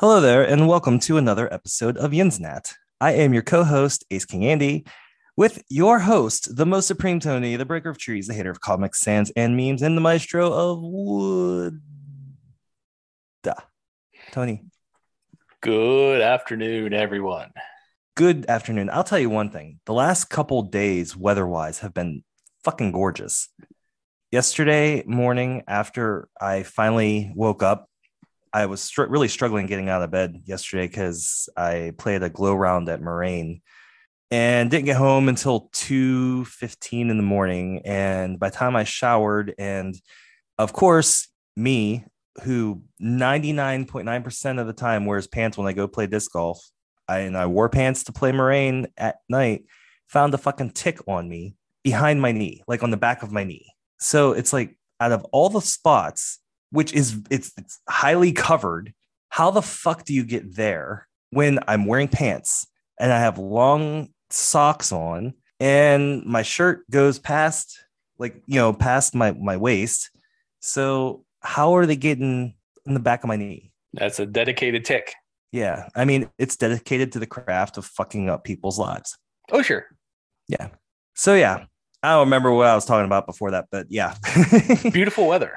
Hello there, and welcome to another episode of Yinz N'at. I am your co-host, Ace King Andy, with your host, the most supreme Tony, the breaker of trees, the hater of Comic Sans, and memes, and the maestro of wood. Duh. Tony, Good afternoon, everyone. good afternoon. I'll tell you one thing: the last couple days, weather-wise, have been fucking gorgeous. Yesterday morning, after I finally woke up, I was str- really struggling getting out of bed yesterday because I played a glow round at Moraine and didn't get home until 2.15 in the morning. And by the time I showered, and of course, me, who 99.9% of the time wears pants when I go play disc golf, I, and I wore pants to play Moraine at night, found a fucking tick on me behind my knee, like on the back of my knee. So it's like out of all the spots, which is it's, it's highly covered, how the fuck do you get there when I'm wearing pants and I have long socks on and my shirt goes past like you know past my my waist. So how are they getting in the back of my knee? That's a dedicated tick. Yeah, I mean it's dedicated to the craft of fucking up people's lives. Oh, sure. Yeah. So yeah, I don't remember what I was talking about before that, but yeah. Beautiful weather.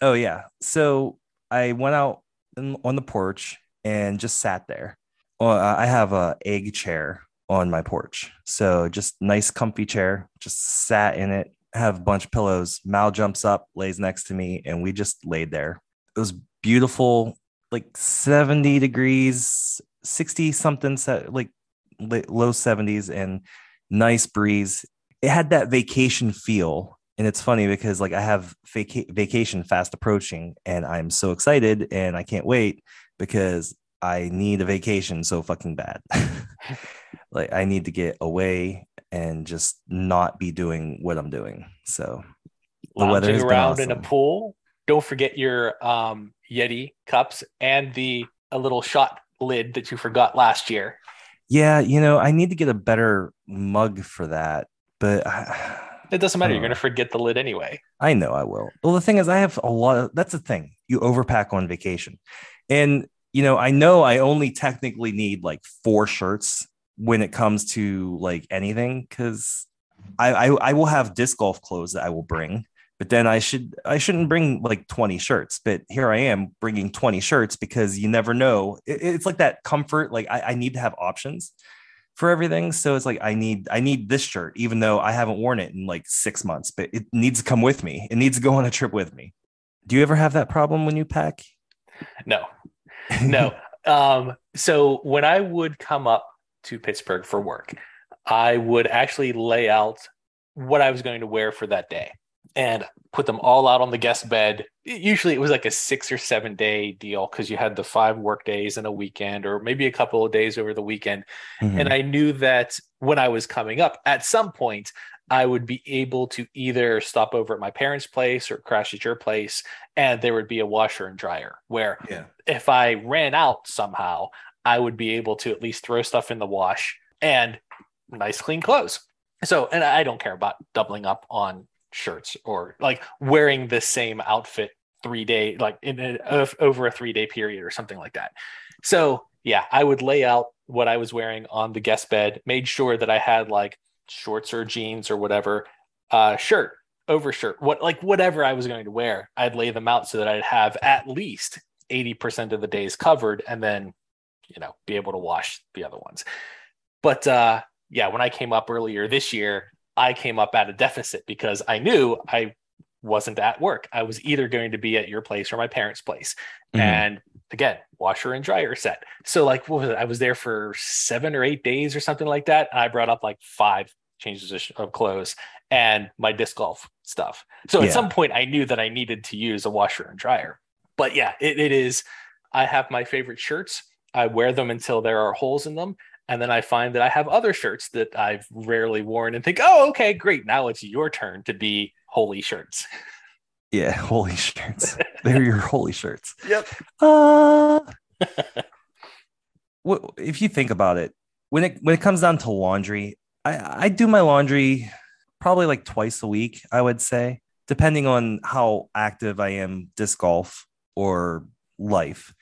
Oh yeah. So I went out in, on the porch and just sat there. Well, I have a egg chair on my porch, so just nice, comfy chair. Just sat in it. Have a bunch of pillows. Mal jumps up, lays next to me, and we just laid there. It was beautiful, like seventy degrees, sixty something, like low seventies, and nice breeze. It had that vacation feel. And it's funny because like I have vaca- vacation fast approaching and I'm so excited and I can't wait because I need a vacation so fucking bad. like I need to get away and just not be doing what I'm doing. So the weather Lounging been around in a pool. Don't forget your um, Yeti cups and the a little shot lid that you forgot last year. yeah, you know, I need to get a better mug for that, but I, It doesn't matter. You're uh, going to forget the lid anyway. I know I will. Well, the thing is, I have a lot of that's the thing. You overpack on vacation. And, you know, I know I only technically need like four shirts when it comes to like anything because I, I I will have disc golf clothes that I will bring, but then I should I shouldn't bring like 20 shirts. But here I am bringing 20 shirts because you never know. It- it's like that comfort. Like I, I need to have options for everything. So it's like I need I need this shirt, even though I haven't worn it in like six months, but it needs to come with me. It needs to go on a trip with me. Do you ever have that problem when you pack? No, no. um, so when I would come up to Pittsburgh for work, I would actually lay out what I was going to wear for that day and put them all out on the guest bed. Usually it was like a six or seven day deal because you had the five work days and a weekend, or maybe a couple of days over the weekend. Mhm. And I knew that when I was coming up, at some point, I would be able to either stop over at my parents' place or crash at your place, and there would be a washer and dryer where yeah. if I ran out somehow, I would be able to at least throw stuff in the wash and nice clean clothes. So, and I don't care about doubling up on shirts or like wearing the same outfit three day, like in a, over a three day period or something like that. So, yeah, I would lay out what I was wearing on the guest bed, made sure that I had like shorts or jeans or whatever, uh, shirt, overshirt, what like whatever I was going to wear, I'd lay them out so that I'd have at least 80% of the days covered and then, you know, be able to wash the other ones. But uh yeah, when I came up earlier this year, I came up at a deficit because I knew I wasn't at work. I was either going to be at your place or my parents' place. Mhm. And again, washer and dryer set. So like what was it? I was there for seven or eight days or something like that. And I brought up like five changes of clothes and my disc golf stuff. So at some point I knew that I needed to use a washer and dryer. But yeah, it, it is. I have my favorite shirts. I wear them until there are holes in them. And then I find that I have other shirts that I've rarely worn and think, oh, okay, great. Now it's your turn to be holy shirts. Yeah, holy shirts. They're your holy shirts. Yep. Uh what if you think about it, when it when it comes down to laundry, I, I do my laundry probably like twice a week, I would say, depending on how active I am disc golf or life.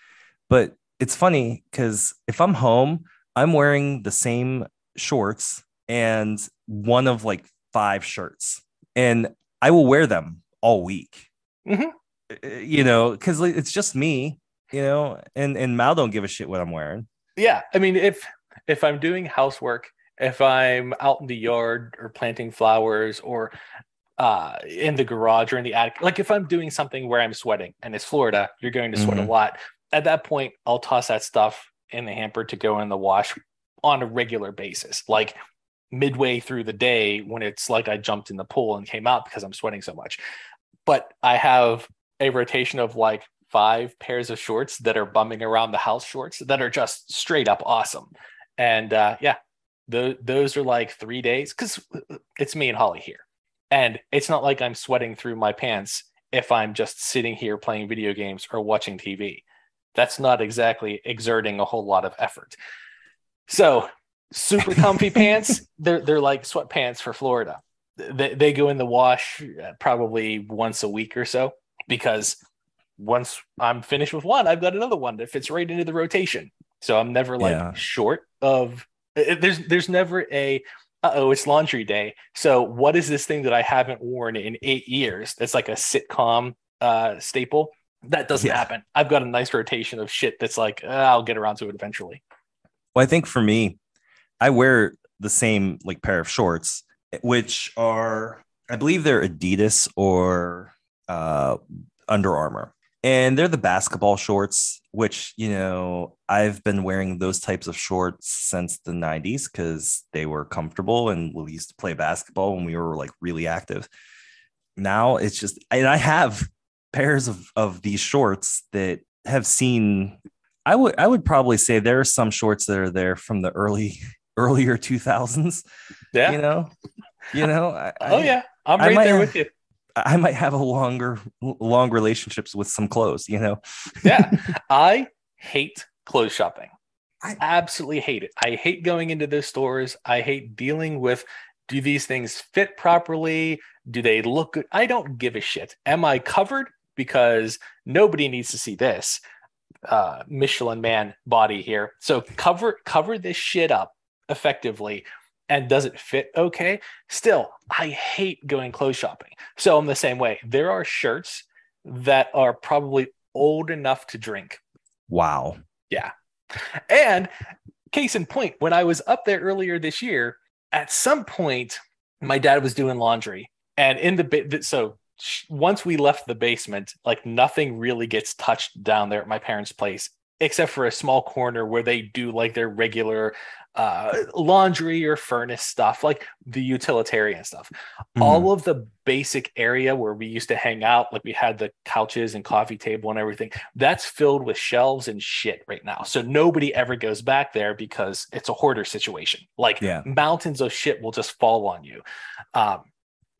But it's funny because if I'm home, I'm wearing the same shorts and one of like five shirts, and I will wear them all week. Mhm. Uh, You know, because it's just me. You know, and and Mal don't give a shit what I'm wearing. yeah i mean if if i'm doing housework if i'm out in the yard or planting flowers or uh in the garage or in the attic like if i'm doing something where i'm sweating and it's florida you're going to sweat a Mhm. lot at that point i'll toss that stuff in the hamper to go in the wash on a regular basis like midway through the day when it's like i jumped in the pool and came out because i'm sweating so much but i have a rotation of like five pairs of shorts that are bumming around the house shorts that are just straight up awesome. And uh, yeah, tho- those are like three days because it's me and Holly here. And it's not like I'm sweating through my pants if I'm just sitting here playing video games or watching TV. That's not exactly exerting a whole lot of effort. So, super comfy pants, they're, they're like sweatpants for Florida. They, they go in the wash uh, probably once a week or so because once I'm finished with one, I've got another one that fits right into the rotation. So I'm never like Yeah. short of uh, there's there's never a uh-oh, it's laundry day. So what is this thing that I haven't worn in eight years? That's like a sitcom uh staple. That doesn't Yeah. happen. I've got a nice rotation of shit that's like uh, I'll get around to it eventually. Well, I think for me, I wear the same like pair of shorts, which are I believe they're Adidas or uh, Under Armour, and they're the basketball shorts. Which you know I've been wearing those types of shorts since the '90s because they were comfortable and we used to play basketball when we were like really active. Now it's just, and I have pairs of of these shorts that have seen I would I would probably say there are some shorts that are there from the early earlier 2000s. Yeah. You know, you know. I, oh yeah. I'm right there have- with you. I might have a longer long relationships with some clothes. You know. Yeah. I hate clothes shopping. I- absolutely hate it. I hate going into those stores. I hate dealing with do these things fit properly? Do they look good? I don't give a shit. Am I covered? Because nobody needs to see this. Uh, Michelin man body here. So cover cover this shit up effectively. And does it fit okay? Still, I hate going clothes shopping. So I'm the same way. There are shirts that are probably old enough to drink. Wow. Yeah. And case in point, when I was up there earlier this year, at some point, my dad was doing laundry, and in the bit, so once we left the basement, like nothing really gets touched down there at my parents' place, except for a small corner where they do like their regular uh, laundry or furnace stuff, like the utilitarian stuff Mhm. all of the basic area where we used to hang out, like we had the couches and coffee table and everything, that's filled with shelves and shit right now. So nobody ever goes back there because it's a hoarder situation. Like Yeah. mountains of shit will just fall on you. Um,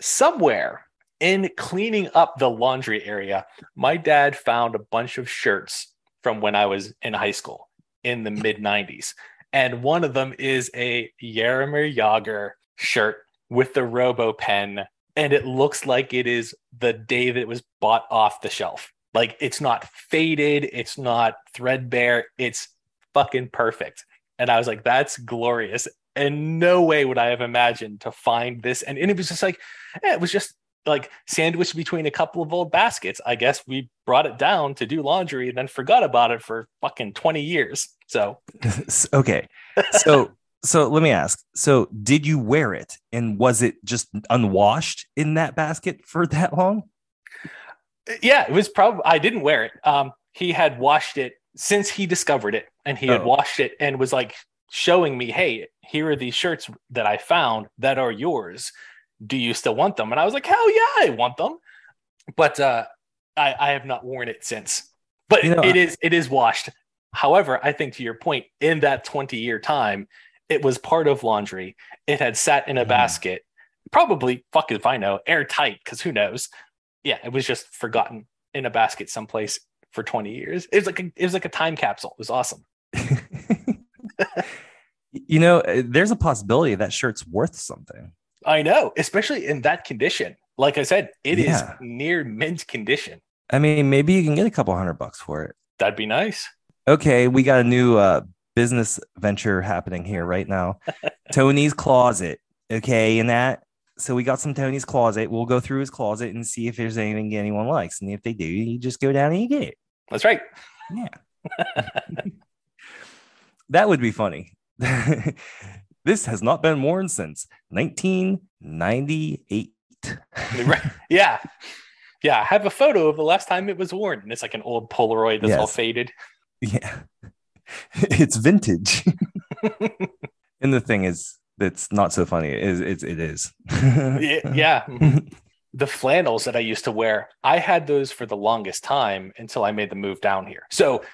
somewhere in cleaning up the laundry area, my dad found a bunch of shirts from when I was in high school in the mid 90s. And one of them is a Jaromir Jagr shirt with the Robo pen, and it looks like it is the day that it was bought off the shelf. Like it's not faded, it's not threadbare, it's fucking perfect. And I was like, that's glorious. In no way would I have imagined to find this. And, and it was just like, eh, it was just like sandwiched between a couple of old baskets. I guess we brought it down to do laundry and then forgot about it for fucking 20 years. So okay. So so let me ask. So did you wear it and was it just unwashed in that basket for that long? yeah, it was probably I didn't wear it. Um, he had washed it since he discovered it, and he had Oh. washed it and was like showing me, "Hey, here are these shirts that I found that are yours. Do you still want them?" And I was like, "Hell yeah, I want them." But uh, I, I have not worn it since. But You know, it is it is washed. However, I think to your point, in that twenty year time, it was part of laundry. It had sat in a Mhm. basket, probably fuck if I know, airtight, because who knows? Yeah, it was just forgotten in a basket someplace for 20 years. It was like a, it was like a time capsule. It was awesome. you know, uh, there's a possibility that shirt's worth something. I know, especially in that condition. Like I said, it is Yeah. near mint condition. I mean, maybe you can get a couple hundred bucks for it. That'd be nice. okay, we got a new uh, business venture happening here right now. Tony's Closet. Okay, and that. So we got some Tony's Closet. We'll go through his closet and see if there's anything anyone likes. And if they do, you just go down and you get it. That's right. Yeah. that would be funny. This has not been worn since 1998. right. Yeah. Yeah. I have a photo of the last time it was worn. And it's like an old Polaroid that's all faded. Yeah. it's vintage. and the thing is, that's not so funny. It is. It's, it is. Yeah. yeah. Mhm. the flannels that I used to wear, I had those for the longest time until I made the move down here. So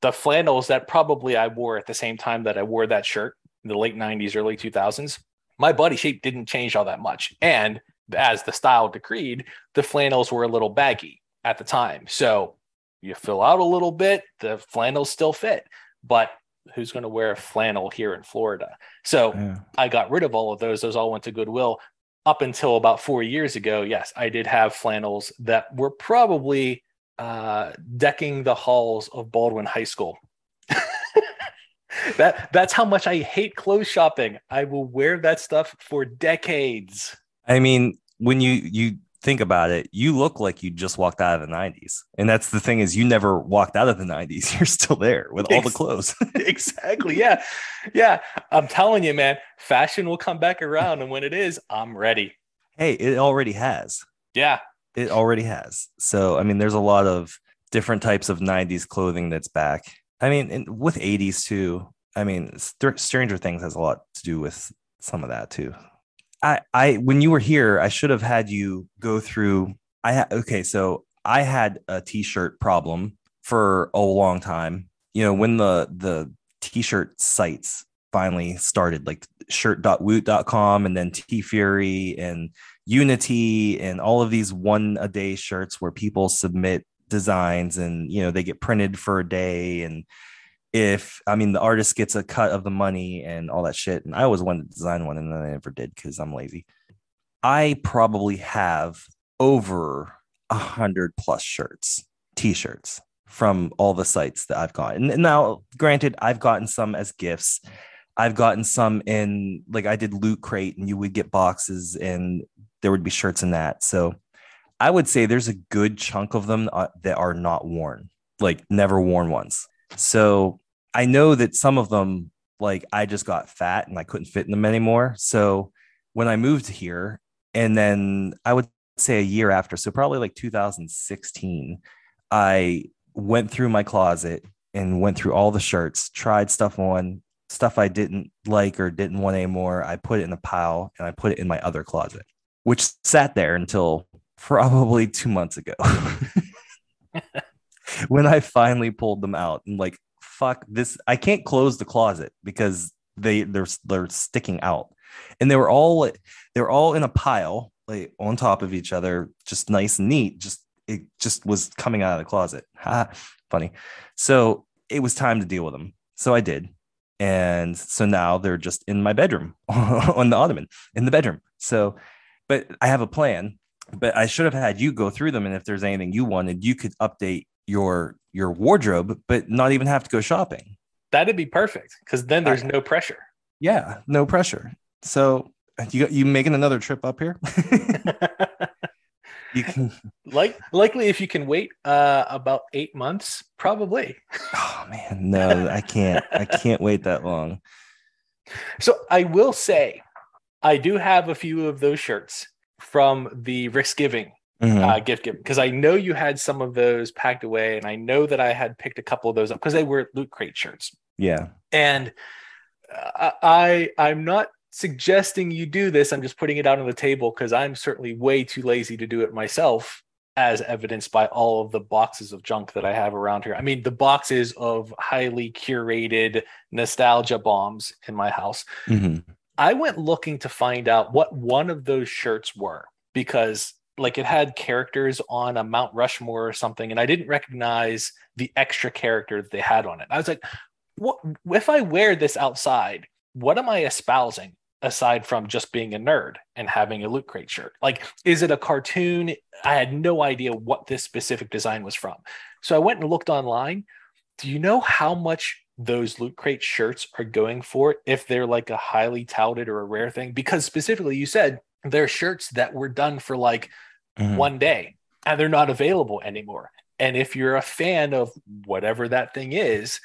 the flannels that probably I wore at the same time that I wore that shirt in the late 90s, early 2000s, my body shape didn't change all that much. And as the style decreed, the flannels were a little baggy at the time. So you fill out a little bit, the flannels still fit. But who's going to wear a flannel here in Florida? So Yeah. I got rid of all of those. Those all went to Goodwill. Up until about four years ago, yes, I did have flannels that were probably uh, decking the halls of Baldwin High School. That that's how much I hate clothes shopping. I will wear that stuff for decades. I mean, when you you think about it, you look like you just walked out of the 90s. And that's the thing is you never walked out of the 90s. You're still there with all the clothes. exactly. Yeah. Yeah. I'm telling you, man, fashion will come back around. And when it is, I'm ready. hey, it already has. Yeah. It already has. So, I mean, there's a lot of different types of 90s clothing that's back. I mean, with 80s too. I mean, Str- Stranger Things has a lot to do with some of that too. I, I, when you were here, I should have had you go through. I ha- okay, so I had a t-shirt problem for a long time. You know, when the the t-shirt sites finally started, like shirt.woot.com and then TeeFury and Unity and all of these one a day shirts where people submit designs and you know they get printed for a day and if I mean the artist gets a cut of the money and all that shit and I always wanted to design one and then I never did because I'm lazy. I probably have over a hundred plus shirts, t-shirts from all the sites that I've gotten. And now, granted, I've gotten some as gifts. I've gotten some in like I did loot crate and you would get boxes and there would be shirts in that. So I would say there's a good chunk of them uh, that are not worn, like never worn ones. So I know that some of them, like I just got fat and I couldn't fit in them anymore. So when I moved here, and then I would say a year after, so probably like 2016, I went through my closet and went through all the shirts, tried stuff on, stuff I didn't like or didn't want anymore. I put it in a pile and I put it in my other closet, which sat there until probably two months ago. when I finally pulled them out and like, fuck this, I can't close the closet because they they're they're sticking out. And they were all they were all in a pile, like on top of each other, just nice and neat. Just it just was coming out of the closet. Funny. So it was time to deal with them. So I did. And so now they're just in my bedroom on the ottoman in the bedroom. So, but I have a plan. But I should have had you go through them, and if there's anything you wanted, you could update your your wardrobe, but not even have to go shopping. That'd be perfect because then there's no pressure. Yeah, no pressure. So you you making another trip up here? you can. like likely if you can wait uh about eight months probably Oh man, no, I can't. I can't wait that long. so i will say i do have a few of those shirts from the risk giving Mhm. uh, gift giving. Because i know you had some of those packed away and i know that i had picked a couple of those up because they were loot crate shirts. Yeah, and uh, i i'm not suggesting you do this. I'm just putting it out on the table because i'm certainly way too lazy to do it myself as evidenced by all of the boxes of junk that i have around here. I mean the boxes of highly curated nostalgia bombs in my house. Mhm. I went looking to find out what one of those shirts were because like it had characters on a mount rushmore or something and i didn't recognize the extra character that they had on it i was like what if I wear this outside, what am I espousing aside from just being a nerd and having a loot crate shirt? Like, is it a cartoon? I had no idea what this specific design was from. So I went and looked online. do you know how much those loot crate shirts are going for if they're like a highly touted or a rare thing? Because specifically, you said they're shirts that were done for like Mhm. one day and they're not available anymore. And if you're a fan of whatever that thing is,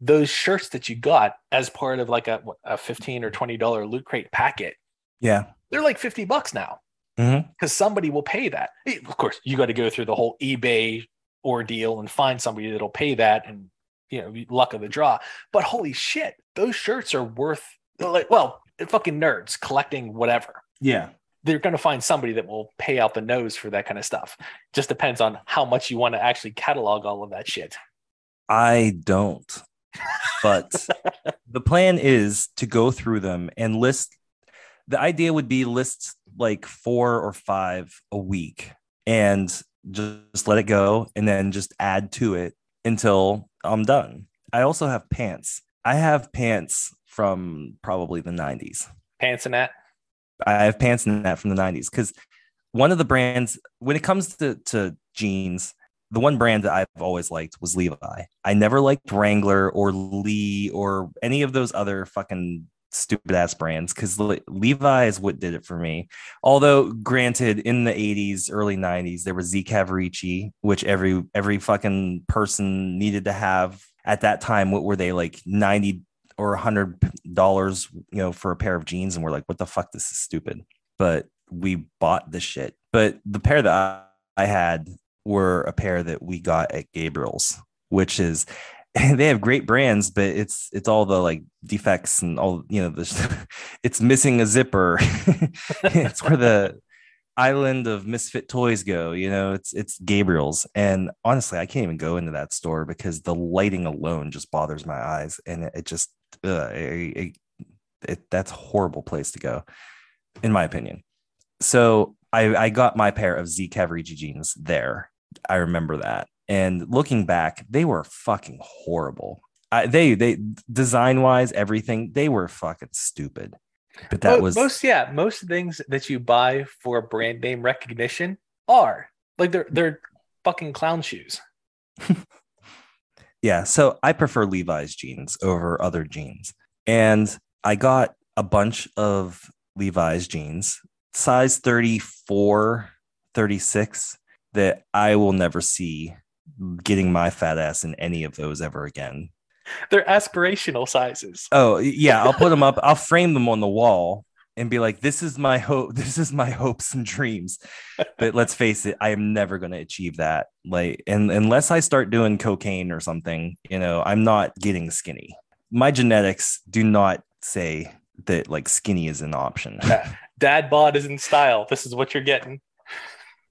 those shirts that you got as part of like a, a 15 or 20 dollar loot crate packet, Yeah. they're like 50 bucks now because somebody will pay that. Of course, you got to go through the whole eBay ordeal and find somebody that'll pay that and you know, luck of the draw. But holy shit, those shirts are worth like well, fucking nerds collecting whatever Yeah. they're going to find somebody that will pay out the nose for that kind of stuff. Just depends on how much you want to actually catalog all of that shit. I don't. But the plan is to go through them and list the idea would be list like four or five a week and just let it go and then just add to it until I'm done. I also have pants. I have pants from probably the 90s. Pants and that. I have pants in that from the 90s because one of the brands, when it comes to, to jeans, the one brand that I've always liked was Levi. I never liked Wrangler or Lee or any of those other fucking stupid ass brands because Le- Levi is what did it for me. Although, granted, in the 80s, early 90s, there was Z Cavaricci, which every every fucking person needed to have at that time. What were they like 90 or 100 dollars, you know, for a pair of jeans? And we're like, what the fuck? This is stupid. But we bought the shit. But the pair that I, I had were a pair that we got at Gabriel's, which is they have great brands, but it's it's all the like defects and all you know. The, it's missing a zipper. it's where the island of misfit toys go. You know, it's it's Gabriel's, and honestly, I can't even go into that store because the lighting alone just bothers my eyes, and it, it just it, it, that's a horrible place to go, in my opinion. So I I got my pair of Z Cavaricci jeans there. I remember that. And looking back, they were fucking horrible. I, they they design wise, everything they were fucking stupid. But that Mo- was most, yeah, most things that you buy for brand name recognition are like they're they're fucking clown shoes. yeah. So I prefer Levi's jeans over other jeans, and I got a bunch of Levi's jeans, size 34, 36, that I will never see getting my fat ass in any of those ever again. They're aspirational sizes. Oh yeah, I'll put them up. I'll frame them on the wall and be like, "This is my hope. This is my hopes and dreams." But let's face it, I am never going to achieve that. Like, and unless I start doing cocaine or something, you know, I'm not getting skinny. My genetics do not say that like skinny is an option. Dad bod is in style. This is what you're getting.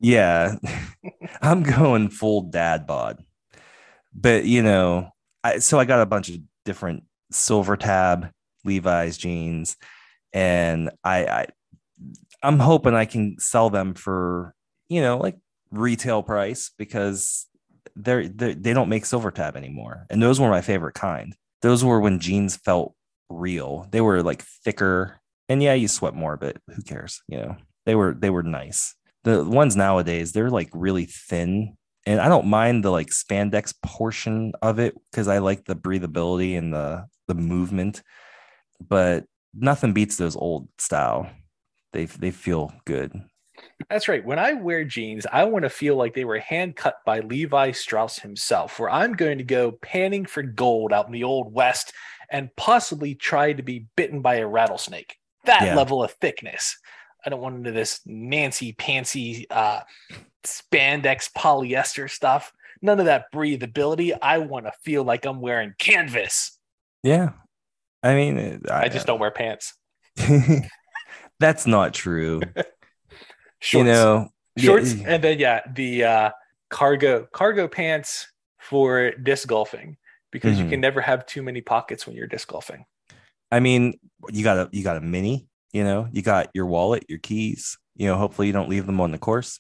Yeah, I'm going full dad bod. But you know, I so I got a bunch of different silver tab Levi's jeans, and I, I I'm hoping I can sell them for you know like retail price because they're, they're they don't make silver tab anymore, and those were my favorite kind. Those were when jeans felt real. They were like thicker, and yeah, you sweat more, but who cares? You know, they were they were nice. The ones nowadays, they're like really thin and I don't mind the like spandex portion of it because I like the breathability and the the movement, but nothing beats those old style. They they feel good. That's right. When I wear jeans, I want to feel like they were hand cut by Levi Strauss himself, where I'm going to go panning for gold out in the old West and possibly try to be bitten by a rattlesnake. That Yeah. level of thickness. I don't want into this Nancy Pantsy uh, spandex polyester stuff. None of that breathability. I want to feel like I'm wearing canvas. Yeah, I mean, it- I just don't wear pants. That's not true. Shorts. You know, yeah, shorts and then yeah the uh cargo cargo pants for disc golfing because you Mhm. can never have too many pockets when you're disc golfing I mean, you got a you got a mini. You know, you got your wallet, your keys. You know, hopefully you don't leave them on the course.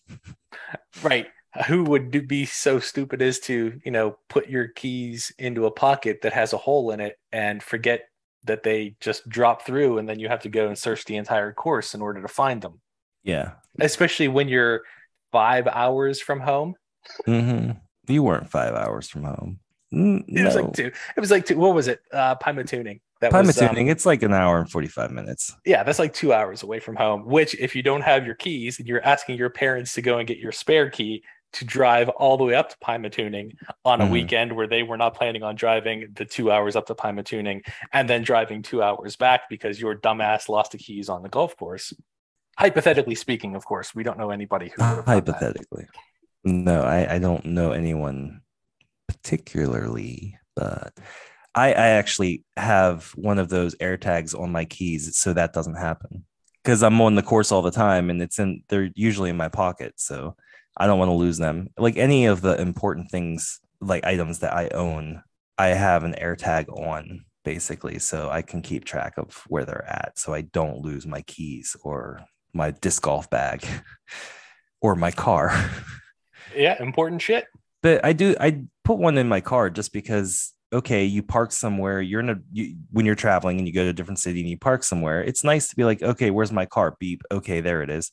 right who would do, be so stupid as to you know put your keys into a pocket that has a hole in it and forget that they just drop through and then you have to go and search the entire course in order to find them Yeah. especially when you're five hours from home hmm You weren't five hours from home. It was like two. It was like two. What was it? Uh, Pymatuning. That Pima was, um, tuning, it's like an hour and 45 minutes. yeah, that's like two hours away from home. Which, if you don't have your keys and you're asking your parents to go and get your spare key to drive all the way up to Pymatuning on a Mhm. weekend where they were not planning on driving the two hours up to Pymatuning and then driving two hours back because your dumbass lost the keys on the golf course. Hypothetically speaking, of course, we don't know anybody who. Hypothetically. No, I, I don't know anyone particularly, but I, I actually have one of those air tags on my keys so that doesn't happen because I'm on the course all the time and it's in they're usually in my pocket. So I don't want to lose them. Like any of the important things, like items that I own, I have an air tag on basically so I can keep track of where they're at so I don't lose my keys or my disc golf bag or my car. Yeah, important shit. but I do I put one in my car just because okay, you park somewhere, you're in a you, when you're traveling and you go to a different city and you park somewhere, it's nice to be like, okay, where's my car? Beep. Okay, there it is.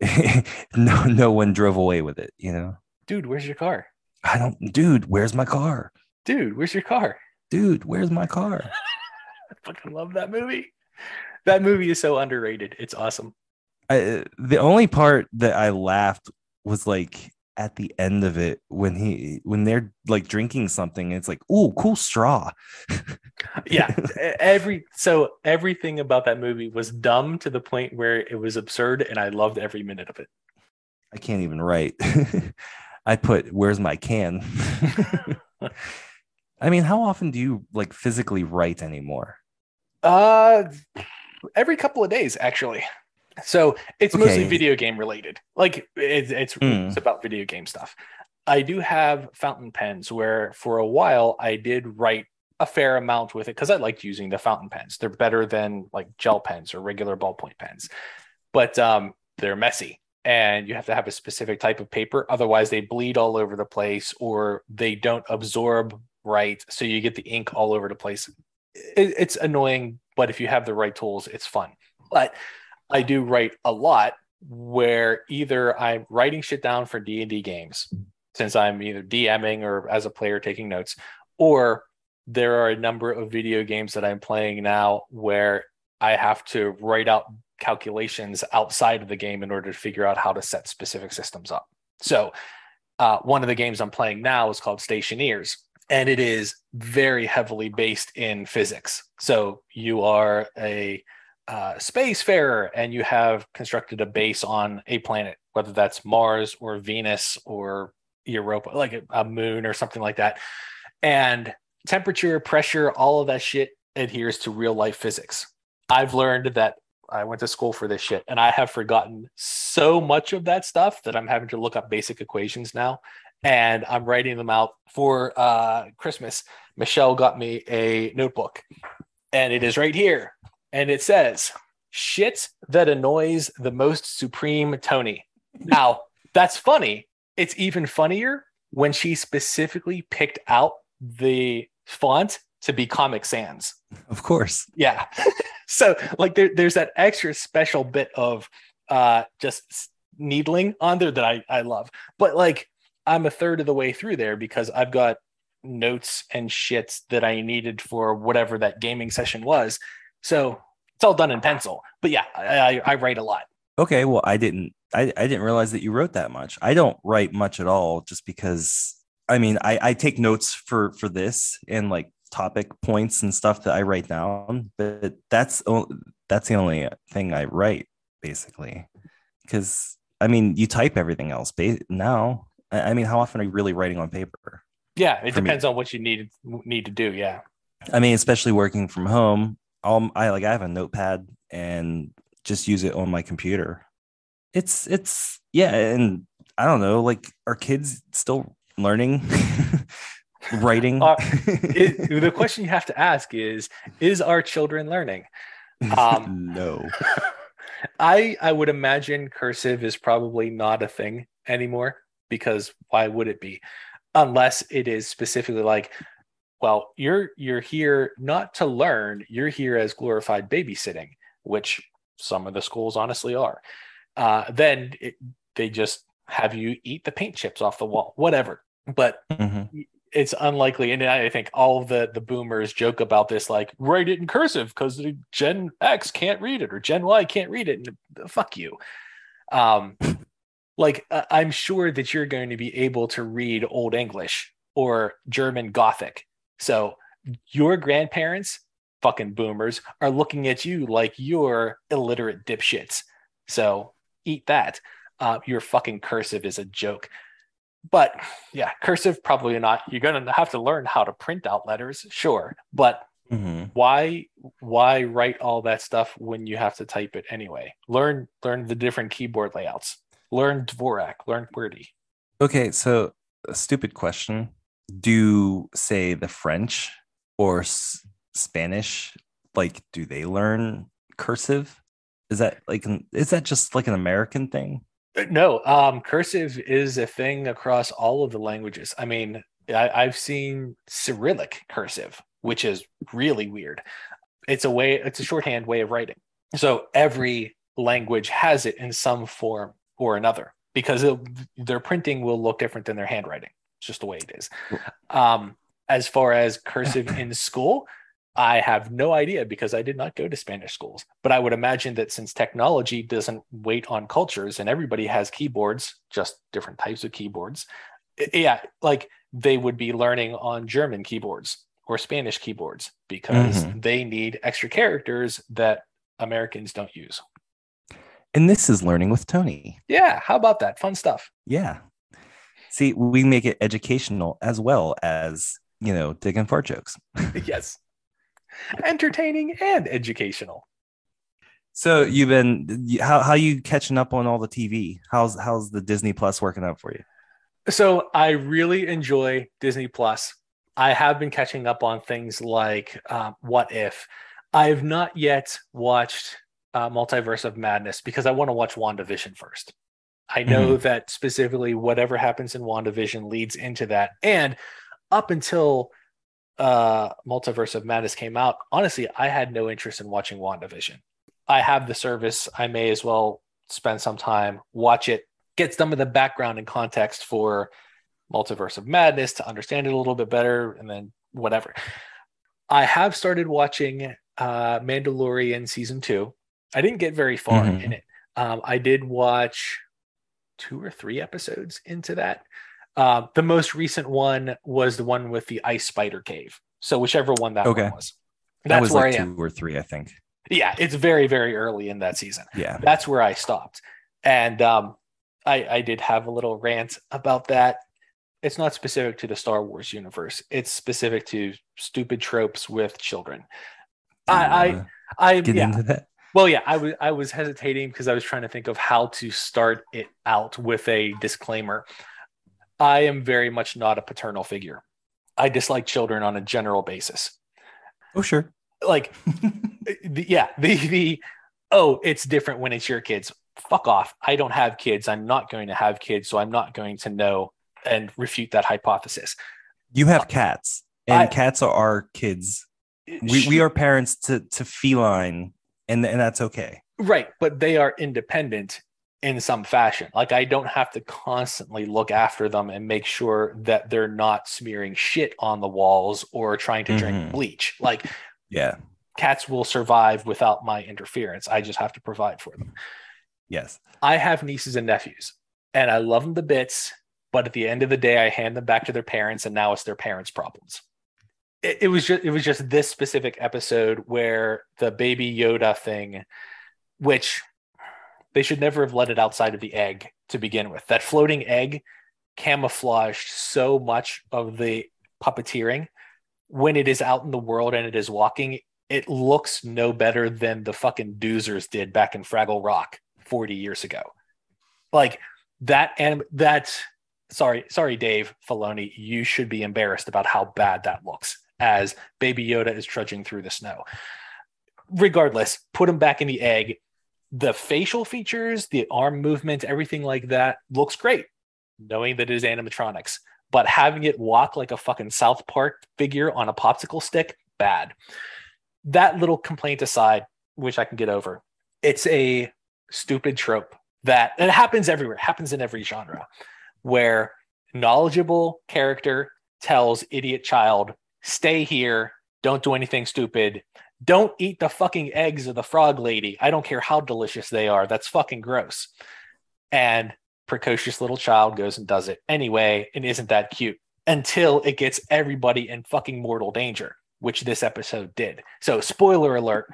no no one drove away with it, you know. Dude, where's your car? I don't dude, where's my car? Dude, where's your car? Dude, where's my car? I fucking love that movie. That movie is so underrated. It's awesome. I, the only part that I laughed was like at the end of it when he when they're like drinking something it's like, "Ooh, cool straw." Yeah, every so everything about that movie was dumb to the point where it was absurd, and I loved every minute of it. I can't even write. I put, "Where's my can?" I mean, how often do you like physically write anymore? Uh, every couple of days, actually. So it's mostly video game related. Like it's it's, Hmm. it's about video game stuff. I do have fountain pens where for a while I did write a fair amount with it because I liked using the fountain pens. They're better than like gel pens or regular ballpoint pens, but um, they're messy and you have to have a specific type of paper. Otherwise, they bleed all over the place or they don't absorb right. So you get the ink all over the place. It, it's annoying, but if you have the right tools, it's fun. But I do write a lot where either I'm writing shit down for D&D games since I'm either DMing or as a player taking notes or there are a number of video games that I'm playing now where I have to write out calculations outside of the game in order to figure out how to set specific systems up. So, uh, one of the games I'm playing now is called Stationeers, and it is very heavily based in physics. So, you are a uh, spacefarer and you have constructed a base on a planet, whether that's Mars or Venus or Europa, like a, a moon or something like that. And temperature, pressure, all of that shit adheres to real life physics. I've learned that I went to school for this shit and I have forgotten so much of that stuff that I'm having to look up basic equations now. And I'm writing them out for uh, Christmas. Michelle got me a notebook and it is right here. And it says, shit that annoys the most supreme Tony. Now, that's funny. It's even funnier when she specifically picked out the font to be Comic Sans. Of course. Yeah. so like there, there's that extra special bit of uh just needling on there that I, I love. But like I'm a third of the way through there because I've got notes and shits that I needed for whatever that gaming session was. So it's all done in pencil. But yeah, I, I, write a lot. Okay, well, I didn't I, I didn't realize that you wrote that much. I don't write much at all just because I mean, I, I take notes for for this and like topic points and stuff that I write down, but that's that's the only thing I write basically. Cuz I mean, you type everything else now. I mean, how often are you really writing on paper? Yeah, it For me. depends on what you need need to do. Yeah. I mean, especially working from home, um, I like I have a notepad and just use it on my computer. It's it's yeah, and I don't know, like are kids still learning writing? Uh, It, the question you have to ask is: Is our children learning? um, no. I I would imagine cursive is probably not a thing anymore because why would it be? Unless it is specifically like, well, you're you're here not to learn, you're here as glorified babysitting, which some of the schools honestly are. Uh, then it, they just have you eat the paint chips off the wall, whatever. But Mhm. it's unlikely. And I think all the the boomers joke about this, like write it in cursive because the Gen X can't read it or Gen Y can't read it. And fuck you. Um, like uh, I'm sure that you're going to be able to read Old English or German Gothic. So your grandparents, fucking boomers, are looking at you like you're illiterate dipshits. So eat that. Uh, your fucking cursive is a joke but yeah, cursive probably not. You're gonna have to learn how to print out letters, sure, but mm-hmm. why why write all that stuff when you have to type it anyway? Learn learn the different keyboard layouts. Learn Dvorak. Learn QWERTY. Okay, so a stupid question: Do say the French or S- Spanish? Like, do they learn cursive? Is that like an, is that just like an American thing? Uh, no, um, cursive is a thing across all of the languages. I mean, I, have seen Cyrillic cursive, which is really weird. It's a way, it's a shorthand way of writing. So every language has it in some form or another because their printing will look different than their handwriting. It's just the way it is. Um, as far as cursive in school, I have no idea because I did not go to Spanish schools. But I would imagine that since technology doesn't wait on cultures and everybody has keyboards, just different types of keyboards, yeah, like they would be learning on German keyboards or Spanish keyboards because mm-hmm. they need extra characters that Americans don't use. And this is learning with Tony. Yeah, how about that? Fun stuff. Yeah. See, we make it educational as well as, you know, digging fart jokes. yes entertaining and educational. So you've been how how you catching up on all the TV? How's how's the Disney Plus working out for you? So I really enjoy Disney Plus. I have been catching up on things like uh, What If. I've not yet watched uh, Multiverse of Madness because I want to watch WandaVision first. I know mm-hmm. that specifically whatever happens in WandaVision leads into that. And up until uh multiverse of madness came out honestly i had no interest in watching wandavision i have the service i may as well spend some time watch it get some of the background and context for multiverse of madness to understand it a little bit better and then whatever i have started watching uh mandalorian season two i didn't get very far mm-hmm. in it um i did watch two or three episodes into that uh, the most recent one was the one with the ice spider cave. So whichever one that okay. one was. That's that was where like I am. two or three, I think. Yeah, it's very, very early in that season. Yeah. That's where I stopped. And um, I, I did have a little rant about that. It's not specific to the Star Wars universe. It's specific to stupid tropes with children. I, I, I, get yeah. into that. Well, yeah, I was I was hesitating because I was trying to think of how to start it out with a disclaimer. I am very much not a paternal figure. I dislike children on a general basis. Oh, sure. Like, eh, the, yeah, the, the, oh, it's different when it's your kids. Fuck off. I don't have kids. I'm not going to have kids. So I'm not going to know and refute that hypothesis. You have cats, and I, cats are our kids. Eh, we, we are parents to, to feline, and, and that's okay. Right. But they are independent in some fashion. Like I don't have to constantly look after them and make sure that they're not smearing shit on the walls or trying to drink mm-hmm. bleach. Like yeah. Cats will survive without my interference. I just have to provide for them. Yes. I have nieces and nephews and I love them to bits, but at the end of the day I hand them back to their parents and now it's their parents' problems. It, it was just it was just this specific episode where the baby Yoda thing which they should never have let it outside of the egg to begin with. That floating egg camouflaged so much of the puppeteering. When it is out in the world and it is walking, it looks no better than the fucking Doozers did back in Fraggle Rock 40 years ago. Like that and that sorry, sorry, Dave Filoni, you should be embarrassed about how bad that looks as Baby Yoda is trudging through the snow. Regardless, put him back in the egg the facial features, the arm movement, everything like that looks great, knowing that it is animatronics. But having it walk like a fucking South Park figure on a popsicle stick, bad. That little complaint aside, which I can get over, it's a stupid trope that it happens everywhere, it happens in every genre, where knowledgeable character tells idiot child, stay here, don't do anything stupid. Don't eat the fucking eggs of the frog lady. I don't care how delicious they are. That's fucking gross. And precocious little child goes and does it anyway and isn't that cute until it gets everybody in fucking mortal danger, which this episode did. So, spoiler alert,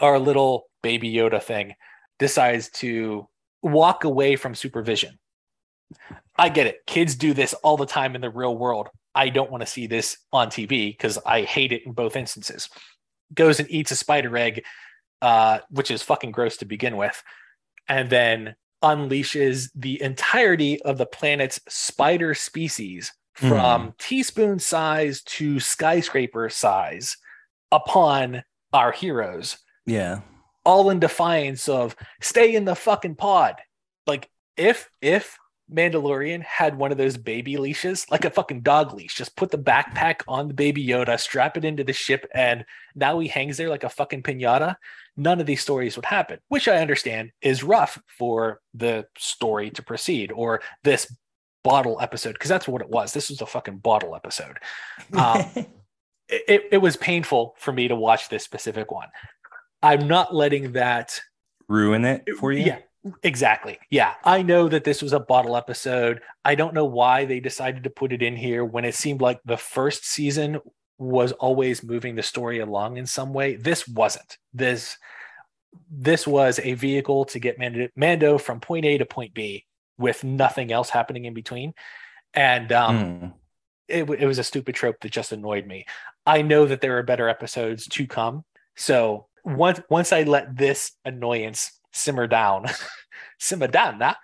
our little baby Yoda thing decides to walk away from supervision. I get it. Kids do this all the time in the real world. I don't want to see this on TV because I hate it in both instances. Goes and eats a spider egg, uh, which is fucking gross to begin with, and then unleashes the entirety of the planet's spider species from mm. teaspoon size to skyscraper size upon our heroes. Yeah. All in defiance of stay in the fucking pod. Like if if Mandalorian had one of those baby leashes, like a fucking dog leash. Just put the backpack on the baby Yoda, strap it into the ship, and now he hangs there like a fucking pinata. None of these stories would happen, which I understand is rough for the story to proceed or this bottle episode, because that's what it was. This was a fucking bottle episode. Um, it, it was painful for me to watch this specific one. I'm not letting that ruin it for you. Yeah, Exactly. Yeah. I know that this was a bottle episode. I don't know why they decided to put it in here when it seemed like the first season was always moving the story along in some way. This wasn't. This this was a vehicle to get Mando, Mando from point A to point B with nothing else happening in between. And um, mm. it, it was a stupid trope that just annoyed me. I know that there are better episodes to come. So once once I let this annoyance simmer down, simmer down. Nah?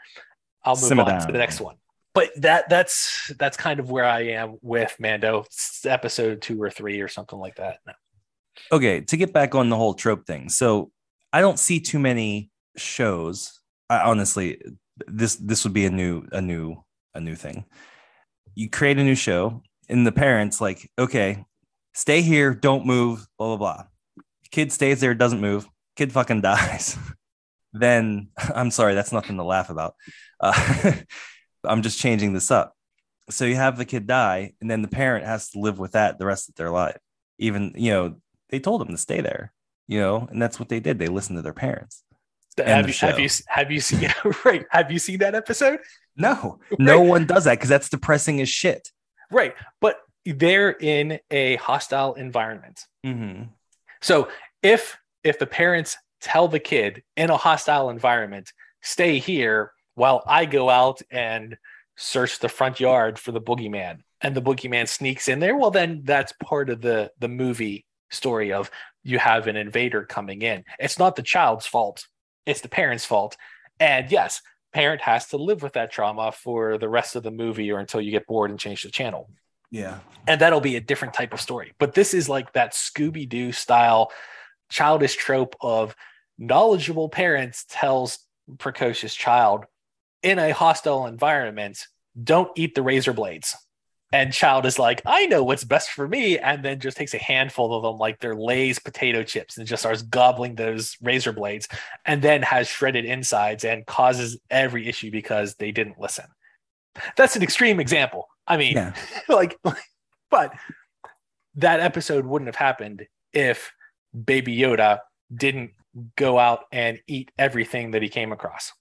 I'll move simmer on down. to the next one. But that that's that's kind of where I am with Mando. It's episode two or three or something like that. No. Okay, to get back on the whole trope thing. So I don't see too many shows. I, honestly, this this would be a new a new a new thing. You create a new show, and the parents like, okay, stay here, don't move, blah blah blah. Kid stays there, doesn't move. Kid fucking dies. Then I'm sorry, that's nothing to laugh about. Uh, I'm just changing this up. So you have the kid die, and then the parent has to live with that the rest of their life. Even, you know, they told them to stay there, you know, and that's what they did. They listened to their parents. Have you, have you have you seen right? Have you seen that episode? No, right. no one does that because that's depressing as shit. Right, but they're in a hostile environment. Mm-hmm. So if if the parents tell the kid in a hostile environment, stay here while I go out and search the front yard for the boogeyman. And the boogeyman sneaks in there. Well, then that's part of the the movie story of you have an invader coming in. It's not the child's fault. It's the parent's fault. And yes, parent has to live with that trauma for the rest of the movie or until you get bored and change the channel. Yeah. And that'll be a different type of story. But this is like that Scooby Doo style childish trope of knowledgeable parents tells precocious child in a hostile environment don't eat the razor blades. And child is like i know what's best for me and then just takes a handful of them like they're lay's potato chips and just starts gobbling those razor blades and then has shredded insides and causes every issue because they didn't listen. That's an extreme example. I mean yeah. like but that episode wouldn't have happened if baby yoda didn't go out and eat everything that he came across.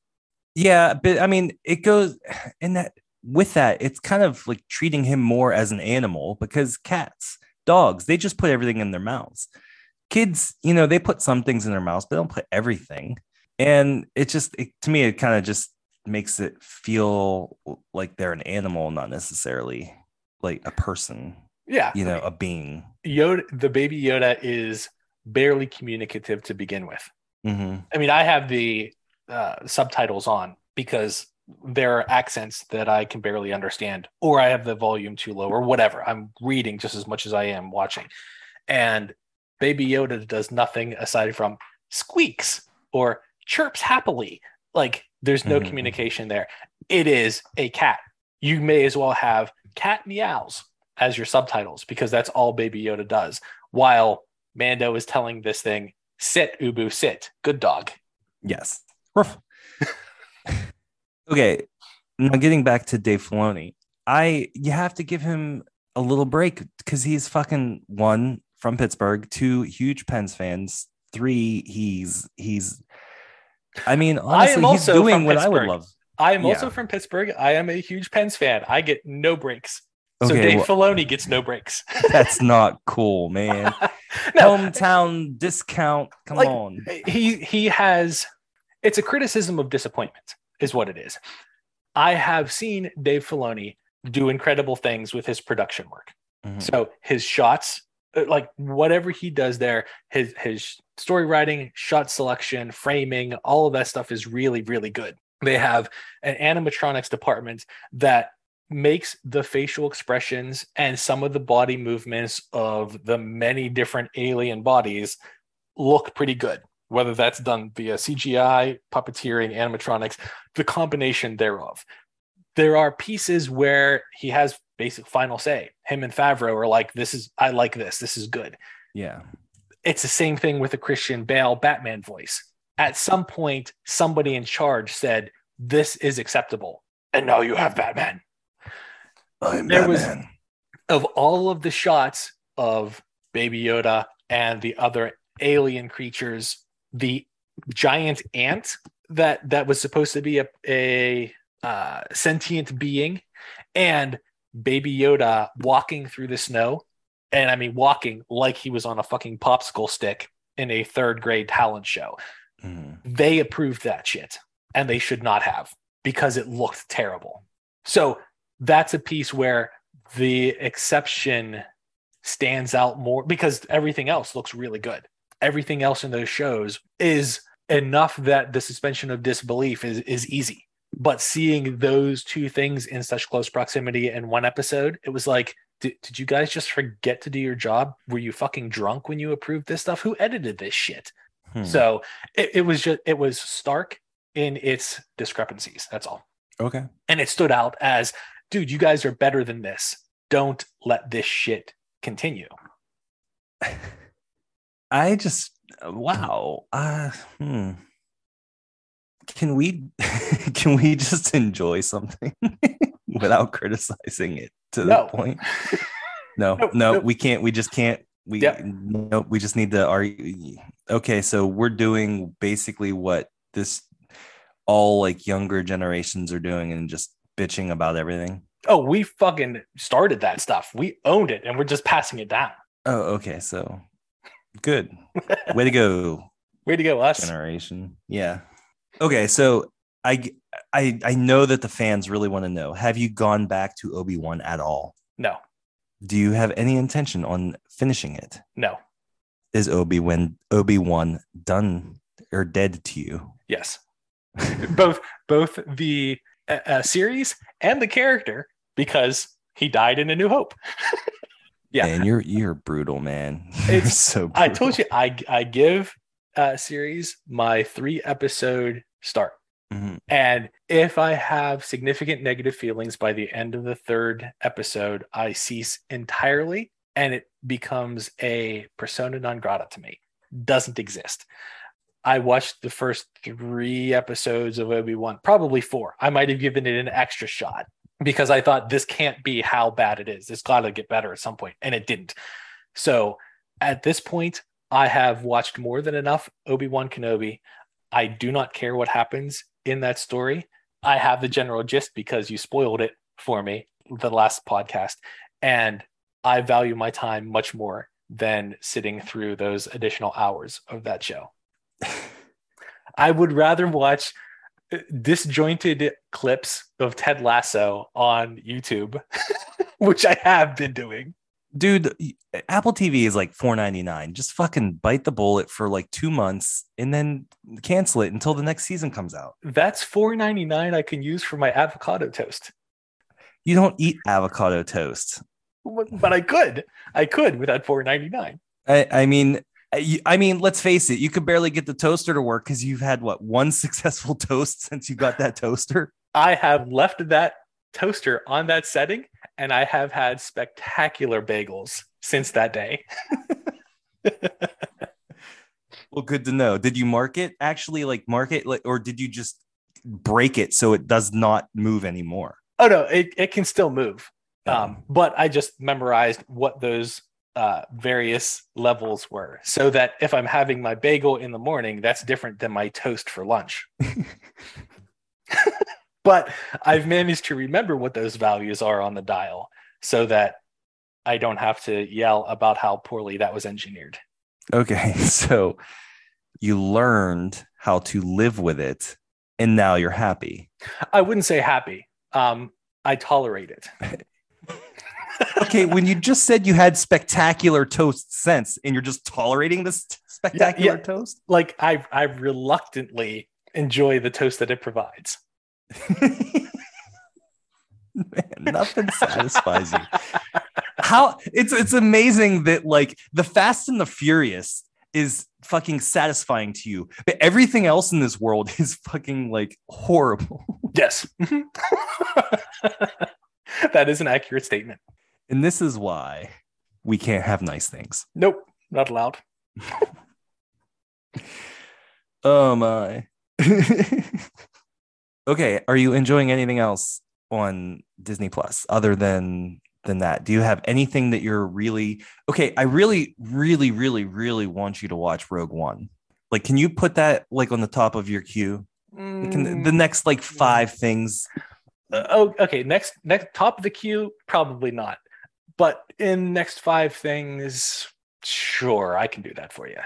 Yeah, but I mean, it goes in that with that, it's kind of like treating him more as an animal because cats, dogs, they just put everything in their mouths. Kids, you know, they put some things in their mouths, but they don't put everything. And it just, it, to me, it kind of just makes it feel like they're an animal, not necessarily like a person. Yeah. You know, a being. Yoda, the baby Yoda is barely communicative to begin with. Mm-hmm. I mean, I have the uh, subtitles on because there are accents that I can barely understand, or I have the volume too low, or whatever. I'm reading just as much as I am watching. And Baby Yoda does nothing aside from squeaks or chirps happily. Like there's no mm-hmm. communication there. It is a cat. You may as well have cat meows as your subtitles because that's all Baby Yoda does. While Mando is telling this thing, sit, Ubu, sit. Good dog. Yes. okay. Now getting back to Dave Filoni, I you have to give him a little break because he's fucking one from Pittsburgh, two huge Pens fans, three he's he's. I mean, honestly, he's also doing what I would love. I am also from Pittsburgh. I am a huge Pens fan. I get no breaks. So Dave well- Filoni gets no breaks. That's not cool, man. no, Hometown discount. Come Like, on. he he has it's a criticism of disappointment is what it is i have seen dave filoni do incredible things with his production work Mhm. so his shots uh, like whatever he does there his his story writing shot selection framing all of that stuff is really really good they have an animatronics department that makes the facial expressions and some of the body movements of the many different alien bodies look pretty good whether that's done via cgi puppeteering animatronics the combination thereof. There are pieces where he has basic final say. Him and favreau are like this is i like this. This is good. Yeah. it's the same thing with the christian bale batman voice. At some point somebody in charge said this is acceptable. And now you have batman I'm There was- of all of the shots of Baby Yoda and the other alien creatures, the giant ant that that was supposed to be a, a uh, sentient being, and Baby Yoda walking through the snow, and I mean walking like he was on a fucking popsicle stick in a third grade talent show. Mhm. They approved that shit, and they should not have because it looked terrible. So that's a piece where the exception stands out more because everything else looks really good. Everything else in those shows is enough that the suspension of disbelief is is easy. But seeing those two things in such close proximity in one episode, it was like, did, did you guys just forget to do your job? Were you fucking drunk when you approved this stuff? Who edited this shit? Hmm. So it, it was just it was stark in its discrepancies. That's all okay. and it stood out as dude you guys are better than this don't let this shit continue I just wow. Uh, hmm. Can we can we just enjoy something without criticizing it to No. the point? No, No, no, no. we can't. We just can't. We Yep. no, we just need to argue. Okay, so we're doing basically what this all like younger generations are doing and just bitching about everything. oh we fucking started that stuff we owned it and we're just passing it down Oh, okay. So good. Way to go, way to go us generation. Yeah. Okay, so I, I, I know that the fans really want to know. Have you gone back to Obi-Wan at all? no Do you have any intention on finishing it? no Is Obi-Wan Obi-Wan done or dead to you? yes both both the uh, series and the character because he died in a new hope Yeah. and you're you're brutal, man. It's- so i told you i i give uh series my three episode start Mhm. And if I have significant negative feelings by the end of the third episode, I cease entirely and it becomes a persona non grata to me. Doesn't exist. I watched the first three episodes of Obi Wan, probably four. I might have given it an extra shot because I thought this can't be how bad it is. It's got to get better at some point, and it didn't. So at this point, I have watched more than enough Obi Wan Kenobi. I do not care what happens in that story. I have the general gist because you spoiled it for me the last podcast. And I value my time much more than sitting through those additional hours of that show. I would rather watch uh, disjointed clips of Ted Lasso on YouTube, which I have been doing. dude apple tv is like 4.99 just fucking bite the bullet for like two months and then cancel it until the next season comes out That's $4.99 I can use for my avocado toast. you don't eat avocado toast But I could. I could without $4.99. i, I mean I, I mean let's face it you could barely get the toaster to work because you've had what one successful toast since you got that toaster? I have left that toaster on that setting and I have had spectacular bagels since that day. well good to know. Did you mark it actually? Like mark it like or did you just break it so it does not move anymore? Oh no, it, it can still move. Um, but I just memorized what those uh, various levels were so that if I'm having my bagel in the morning, that's different than my toast for lunch. but I've managed to remember what those values are on the dial so that I don't have to yell about how poorly that was engineered. Okay, so you learned how to live with it and now you're happy. I wouldn't say happy. Um, I tolerate it. okay, when you just said you had spectacular toast sense and you're just tolerating this spectacular yeah, yeah. toast? Like I I reluctantly enjoy the toast that it provides. Man, nothing satisfies you. How it's it's amazing that like the Fast and the Furious is fucking satisfying to you, but everything else in this world is fucking like horrible. Yes. that is an accurate statement. And this is why we can't have nice things. Nope, not allowed. oh my. okay, are you enjoying anything else on Disney Plus other than than that? Do you have anything that you're really okay? I really, really, really, really want you to watch Rogue One. Like, can you put that like on the top of your queue? Mm. Can, the next like five things. Uh, oh, okay. Next, next top of the queue, probably not. But in next five things, sure, I can do that for you.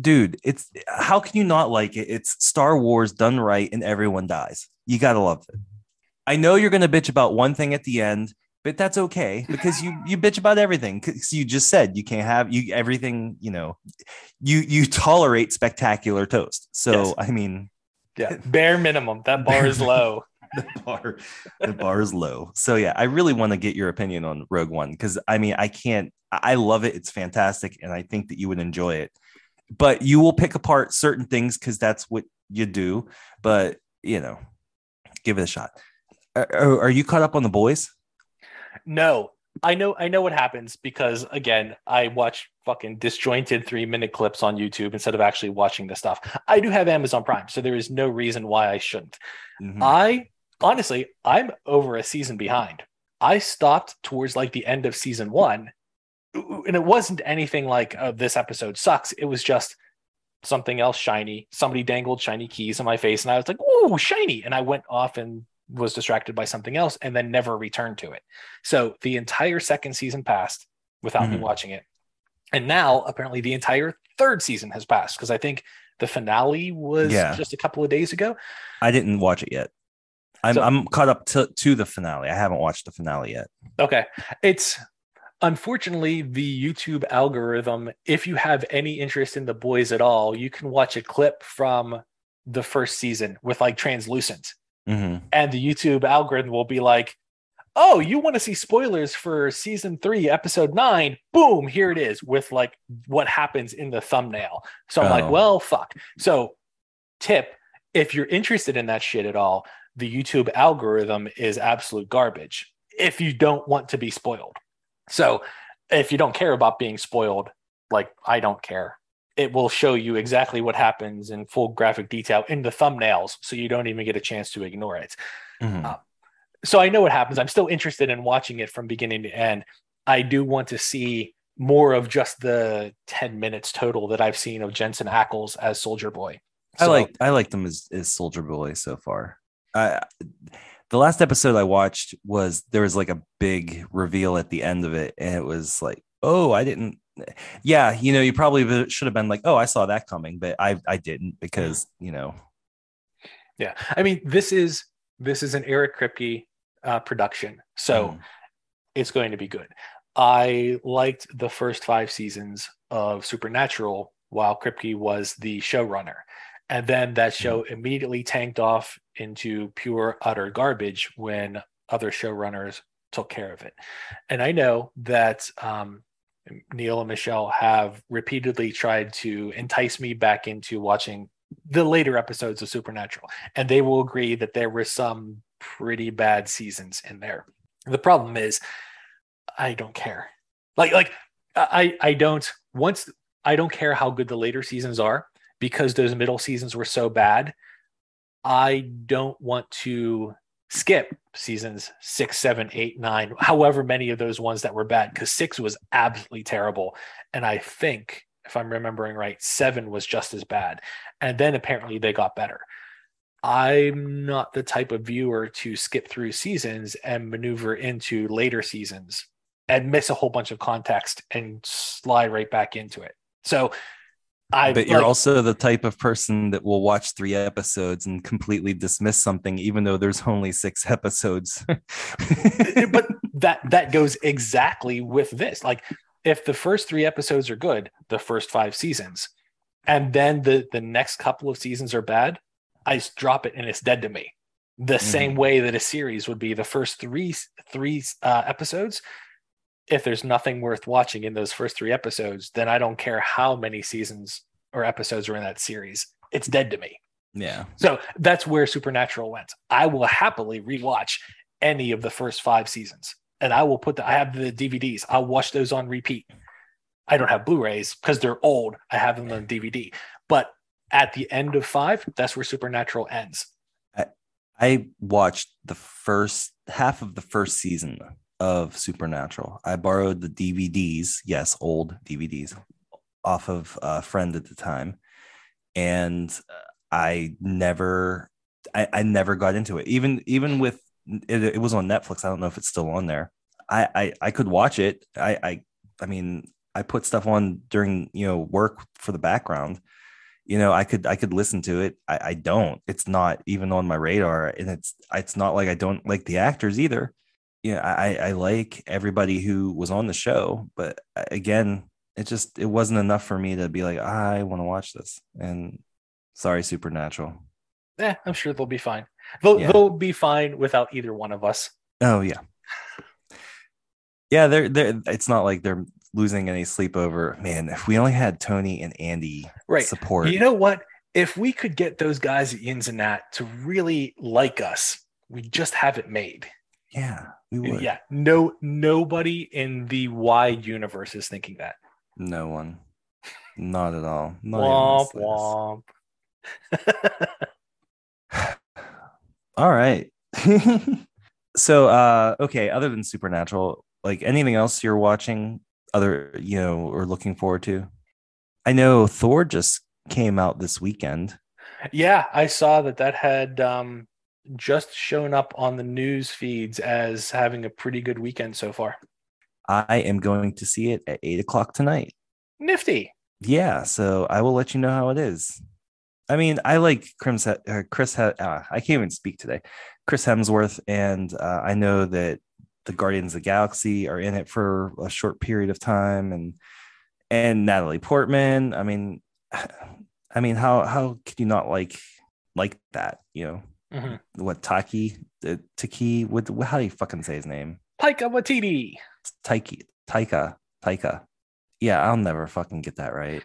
Dude, it's how can you not like it? It's Star Wars done right and everyone dies. You gotta love it. I know you're gonna bitch about one thing at the end, but that's okay because you you bitch about everything because you just said you can't have you everything you know you you tolerate spectacular toast so yes. i mean yeah bare minimum that bar is low the bar the bar is low so yeah i really want to get your opinion on rogue one because i mean i can't i love it it's fantastic and i think that you would enjoy it but you will pick apart certain things because that's what you do but you know give it a shot are, are you caught up on the boys no I know I know what happens because again, I watch fucking disjointed three minute clips on YouTube instead of actually watching the stuff. I do have Amazon Prime, so there is no reason why I shouldn't. Mm-hmm. I honestly, I'm over a season behind. I stopped towards like the end of season one, and it wasn't anything like oh, this episode sucks. It was just something else shiny. Somebody dangled shiny keys in my face, and I was like, "Oh, shiny!" And I went off and was distracted by something else, and then never returned to it. So the entire second season passed without mm-hmm. me watching it, and now apparently the entire third season has passed because I think the finale was yeah. just a couple of days ago. I didn't watch it yet. I'm so, I'm caught up to to the finale. I haven't watched the finale yet. Okay, it's unfortunately the YouTube algorithm. If you have any interest in the boys at all, you can watch a clip from the first season with like translucent, mm-hmm. and the YouTube algorithm will be like, "Oh, you want to see spoilers for season three, episode nine? Boom, here it is with like what happens in the thumbnail." So I'm oh. like, "Well, fuck." So, tip: if you're interested in that shit at all the YouTube algorithm is absolute garbage if you don't want to be spoiled. So if you don't care about being spoiled, like I don't care, it will show you exactly what happens in full graphic detail in the thumbnails. So you don't even get a chance to ignore it. Mm-hmm. Uh, so I know what happens. I'm still interested in watching it from beginning to end. I do want to see more of just the 10 minutes total that I've seen of Jensen Ackles as Soldier Boy. So, I like I like them as, as Soldier Boy so far. I, the last episode I watched was there was like a big reveal at the end of it, and it was like, oh, I didn't. Yeah, you know, you probably should have been like, oh, I saw that coming, but I I didn't because you know. Yeah, I mean, this is this is an Eric Kripke uh, production, so mm. it's going to be good. I liked the first five seasons of Supernatural while Kripke was the showrunner. And then that mm-hmm. show immediately tanked off into pure utter garbage when other showrunners took care of it. And I know that um, Neil and Michelle have repeatedly tried to entice me back into watching the later episodes of Supernatural, and they will agree that there were some pretty bad seasons in there. The problem is, I don't care. Like, like I, I don't once I don't care how good the later seasons are because those middle seasons were so bad, I don't want to skip seasons six, seven, eight, nine, however many of those ones that were bad, because six was absolutely terrible. And I think, if I'm remembering right, seven was just as bad. And then apparently they got better. I'm not the type of viewer to skip through seasons and maneuver into later seasons and miss a whole bunch of context and slide right back into it. So I but you're like, also the type of person that will watch three episodes and completely dismiss something even though there's only six episodes. but that that goes exactly with this. Like if the first three episodes are good, the first five seasons, and then the the next couple of seasons are bad, I drop it and it's dead to me. The mm-hmm. same way that a series would be the first three three uh, episodes if there's nothing worth watching in those first three episodes, then I don't care how many seasons or episodes are in that series. It's dead to me. Yeah. So that's where Supernatural went. I will happily rewatch any of the first five seasons, and I will put the. I have the DVDs. I'll watch those on repeat. I don't have Blu-rays because they're old. I have them on DVD. But at the end of five, that's where Supernatural ends. I, I watched the first half of the first season of Supernatural. I borrowed the DVDs, yes, old DVDs, off of a friend at the time, and I never, I, I never got into it. Even even with it, it was on Netflix. I don't know if it's still on there. I I, I could watch it. I I I mean, I put stuff on during you know work for the background. You know, I could I could listen to it. I, I don't. It's not even on my radar, and it's it's not like I don't like the actors either yeah, I, I like everybody who was on the show, but again, it just it wasn't enough for me to be like, I want to watch this. And sorry, Supernatural. Yeah, I'm sure they'll be fine. They'll yeah. they'll be fine without either one of us. Oh yeah. Yeah, they're they're it's not like they're losing any sleep over man, if we only had Tony and Andy right. support. You know what? If we could get those guys at Yinz N'at to really like us, we just have it made. Yeah, we would. Yeah, no, nobody in the wide universe is thinking that. No one, not at all. Not womp womp. all right. so, uh, okay. Other than Supernatural, like anything else you're watching, other you know, or looking forward to? I know Thor just came out this weekend. Yeah, I saw that that had um just shown up on the news feeds as having a pretty good weekend so far. I am going to see it at eight o'clock tonight. Nifty. Yeah, so I will let you know how it is. I mean, I like Chris. Uh, Chris, uh, I can't even speak today. Chris Hemsworth, and uh, I know that the Guardians of the Galaxy are in it for a short period of time, and and Natalie Portman. I mean, I mean, how how could you not like like that? You know. Mm-hmm. What Taki, uh, Taki? What? How do you fucking say his name? Taika Waititi. Taiki, Taika, Taika. Yeah, I'll never fucking get that right.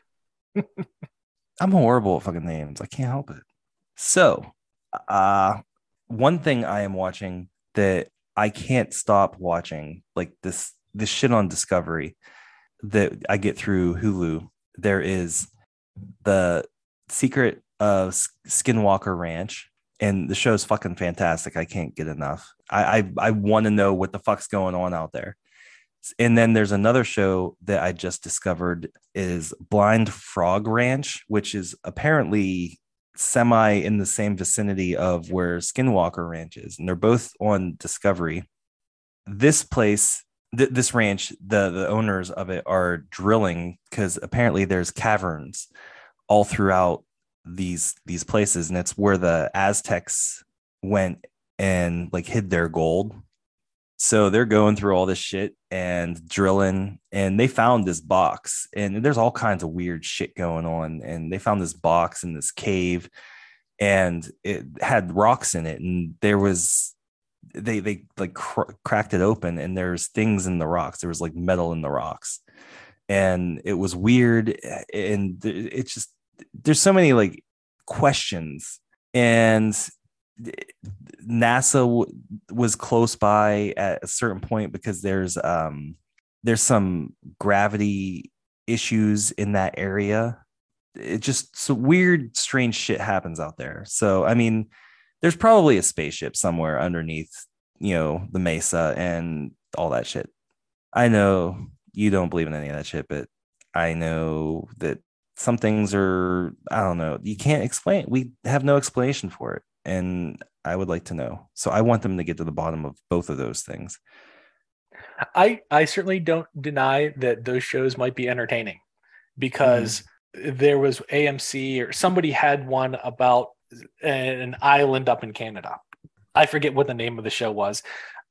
I'm horrible at fucking names. I can't help it. So, uh, one thing I am watching that I can't stop watching, like this this shit on Discovery that I get through Hulu. There is the secret of Skinwalker Ranch, and the show's fucking fantastic. I can't get enough. I I, I want to know what the fuck's going on out there. And then there's another show that I just discovered is Blind Frog Ranch, which is apparently semi in the same vicinity of where Skinwalker Ranch is, and they're both on Discovery. This place, th- this ranch, the the owners of it are drilling because apparently there's caverns all throughout these these places and it's where the aztecs went and like hid their gold. So they're going through all this shit and drilling and they found this box and there's all kinds of weird shit going on and they found this box in this cave and it had rocks in it and there was they they like cr- cracked it open and there's things in the rocks. There was like metal in the rocks. And it was weird and it just there's so many like questions and NASA w- was close by at a certain point because there's um there's some gravity issues in that area. It just so weird, strange shit happens out there. So I mean, there's probably a spaceship somewhere underneath, you know, the mesa and all that shit. I know you don't believe in any of that shit, but I know that some things are I don't know. You can't explain. We have no explanation for it, and I would like to know. So I want them to get to the bottom of both of those things. I I certainly don't deny that those shows might be entertaining because mm. there was AMC or somebody had one about an island up in Canada. I forget what the name of the show was.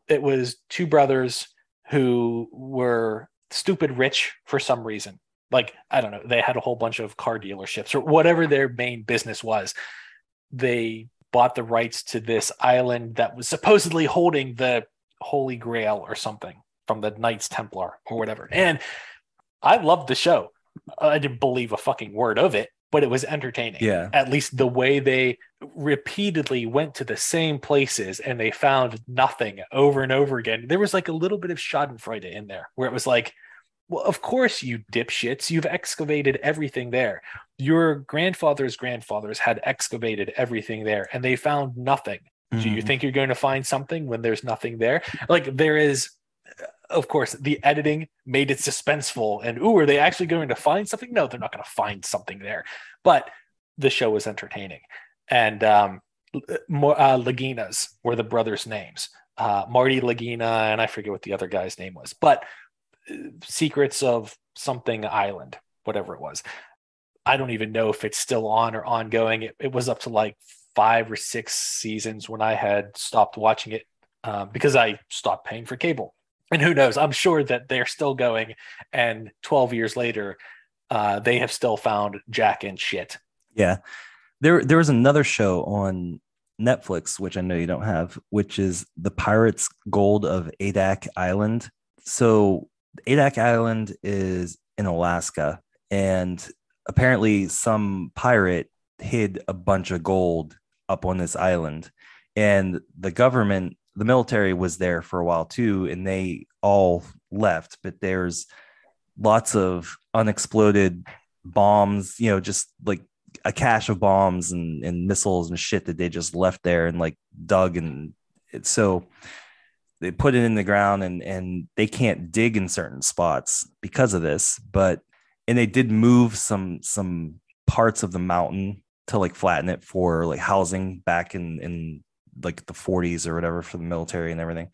It was two brothers who were stupid rich for some reason. Like, I don't know, they had a whole bunch of car dealerships or whatever their main business was. They bought the rights to this island that was supposedly holding the Holy Grail or something from the Knights Templar or whatever. And I loved the show. I didn't believe a fucking word of it, but it was entertaining. Yeah. At least the way they repeatedly went to the same places and they found nothing over and over again. There was like a little bit of Schadenfreude in there where it was like, well, of course, you dipshits, you've excavated everything there. Your grandfather's grandfathers had excavated everything there and they found nothing. Mm-hmm. Do you mm-hmm. think you're going to find something when there's nothing there? Like, there is of course, the editing made it suspenseful. And ooh, are they actually going to find something? No, they're not going to find something there. But the show was entertaining. And um, uh, Laginas were the brothers' names. Uh, Marty Lagina, and I forget what the other guy's name was, but uh, Secrets of Something Island, whatever it was. I don't even know if it's still on or ongoing. It, it was up to like five or six seasons when I had stopped watching it uh, because I stopped paying for cable. And who knows? I'm sure that they're still going and 12 years later uh, they have still found jack and shit. Yeah. There there was another show on netflix which i know you don't have which is the pirates gold of adak island. So adak island is in alaska and apparently some pirate hid a bunch of gold up on this island and the government the military was there for a while too, and they all left. But there's lots of unexploded bombs, you know, just like a cache of bombs and, and missiles and shit that they just left there and like dug and so they put it in the ground and and they can't dig in certain spots because of this but and they did move some some parts of the mountain to like flatten it for like housing back in in like the 40s or whatever for the military and everything.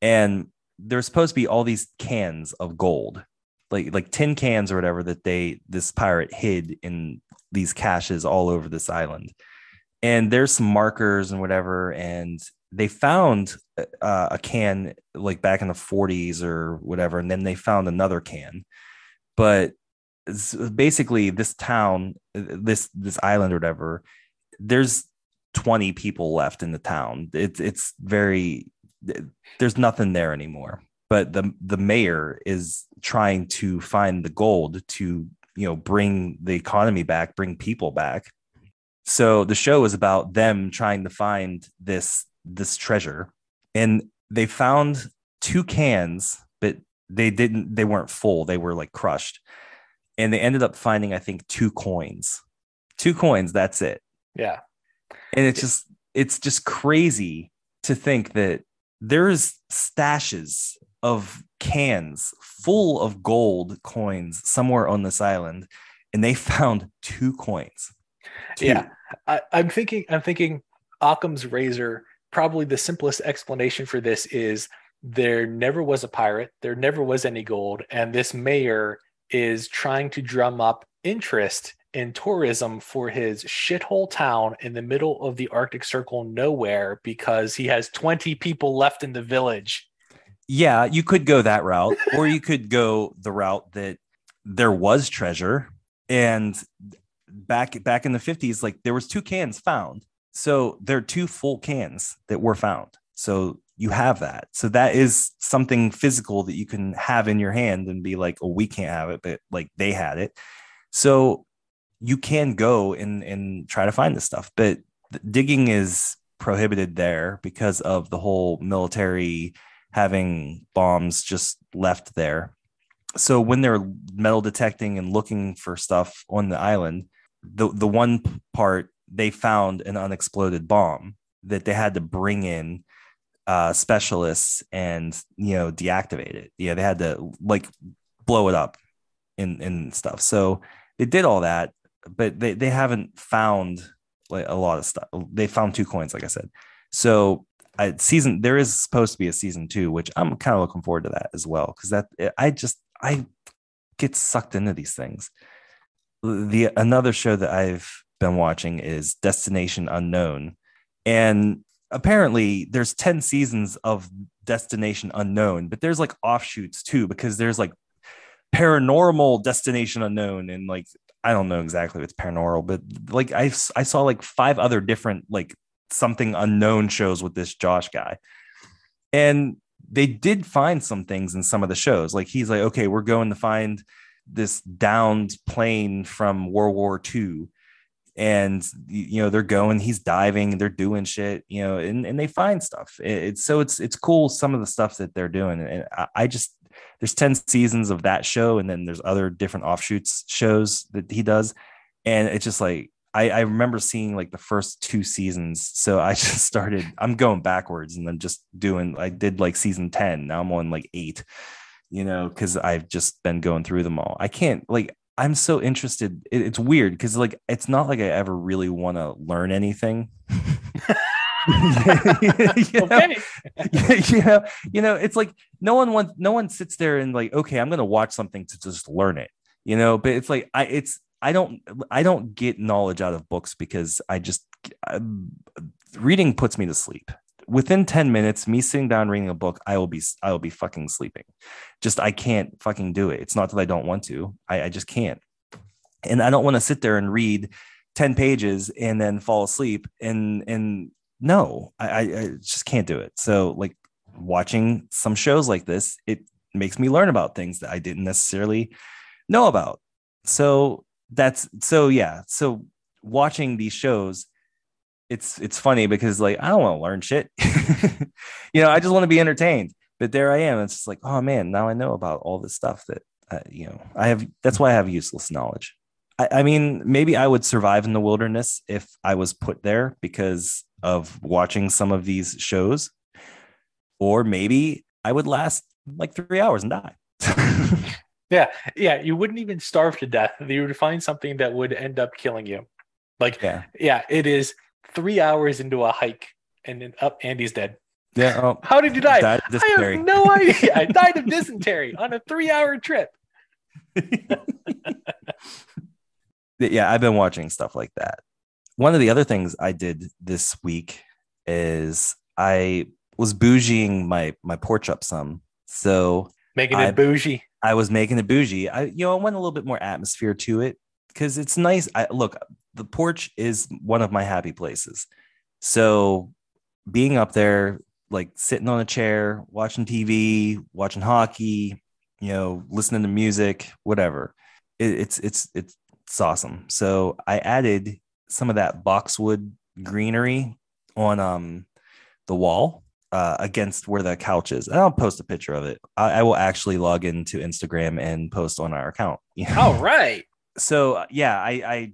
And there's supposed to be all these cans of gold, like like tin cans or whatever that they this pirate hid in these caches all over this island. And there's some markers and whatever, and they found uh, a can like back in the 40s or whatever, and then they found another can. But basically, this town, this this island or whatever, there's 20 people left in the town. It's it's very there's nothing there anymore. But the the mayor is trying to find the gold to you know bring the economy back, bring people back. So the show is about them trying to find this this treasure, and they found two cans, but they didn't. They weren't full. They were like crushed, and they ended up finding I think two coins. Two coins. That's it. Yeah and it's just it's just crazy to think that there's stashes of cans full of gold coins somewhere on this island and they found two coins two. yeah I, i'm thinking i'm thinking occam's razor probably the simplest explanation for this is there never was a pirate there never was any gold and this mayor is trying to drum up interest in tourism for his shithole town in the middle of the Arctic Circle nowhere because he has 20 people left in the village. Yeah, you could go that route, or you could go the route that there was treasure and back back in the 50s like there was two cans found so there are two full cans that were found. So you have that. So that is something physical that you can have in your hand and be like oh we can't have it but like they had it. So you can go and and try to find this stuff, but digging is prohibited there because of the whole military having bombs just left there. So when they're metal detecting and looking for stuff on the island, the the one part they found an unexploded bomb that they had to bring in uh, specialists and you know deactivate it. Yeah, they had to like blow it up and and stuff. So they did all that, but they they haven't found like a lot of stuff. They found two coins, like I said. So I, season there is supposed to be a season two, which I'm kind of looking forward to that as well because that I just I get sucked into these things. The another show that I've been watching is Destination Unknown, and apparently there's 10 seasons of Destination Unknown, but there's like offshoots too because there's like paranormal Destination Unknown and like I don't know exactly what's paranormal, but like I I saw like five other different like something unknown shows with this Josh guy. And they did find some things in some of the shows. Like he's like, okay, we're going to find this downed plane from World War II. And you know, they're going, he's diving, they're doing shit, you know, and, and they find stuff. It's so it's it's cool some of the stuff that they're doing. And I, I just there's 10 seasons of that show, and then there's other different offshoots shows that he does. And it's just like I, I remember seeing like the first two seasons. So I just started, I'm going backwards and then just doing, I did like season 10. Now I'm on like eight, you know, because I've just been going through them all. I can't, like, I'm so interested. It, it's weird because like it's not like I ever really want to learn anything. you know? okay. you know, you know, it's like no one wants no one sits there and like, okay, I'm gonna watch something to just learn it, you know, but it's like I it's I don't I don't get knowledge out of books because I just I, reading puts me to sleep. Within 10 minutes, me sitting down reading a book, I will be I will be fucking sleeping. Just I can't fucking do it. It's not that I don't want to. I, I just can't. And I don't want to sit there and read 10 pages and then fall asleep. And and no, I, I just can't do it. So like watching some shows like this, it makes me learn about things that I didn't necessarily know about. So that's so yeah. So watching these shows, it's it's funny because like I don't want to learn shit. you know, I just want to be entertained. But there I am. It's just like, oh man, now I know about all this stuff that uh, you know. I have. That's why I have useless knowledge. I, I mean, maybe I would survive in the wilderness if I was put there because of watching some of these shows, or maybe I would last like three hours and die. Yeah, yeah. You wouldn't even starve to death. You would find something that would end up killing you. Like, yeah, yeah. It is three hours into a hike, and then up, Andy's dead. Yeah. Oh, How did you die? I have no idea. I died of dysentery on a three-hour trip. yeah, I've been watching stuff like that. One of the other things I did this week is I was bougieing my my porch up some. So making it I, bougie. I was making it bougie. I, you know, I went a little bit more atmosphere to it because it's nice. I look, the porch is one of my happy places. So being up there, like sitting on a chair, watching TV, watching hockey, you know, listening to music, whatever. It, it's it's it's it's awesome. So I added some of that boxwood greenery on um the wall uh, against where the couch is. And I'll post a picture of it. I, I, will actually log into Instagram and post on our account. You know? All right. So yeah, I, I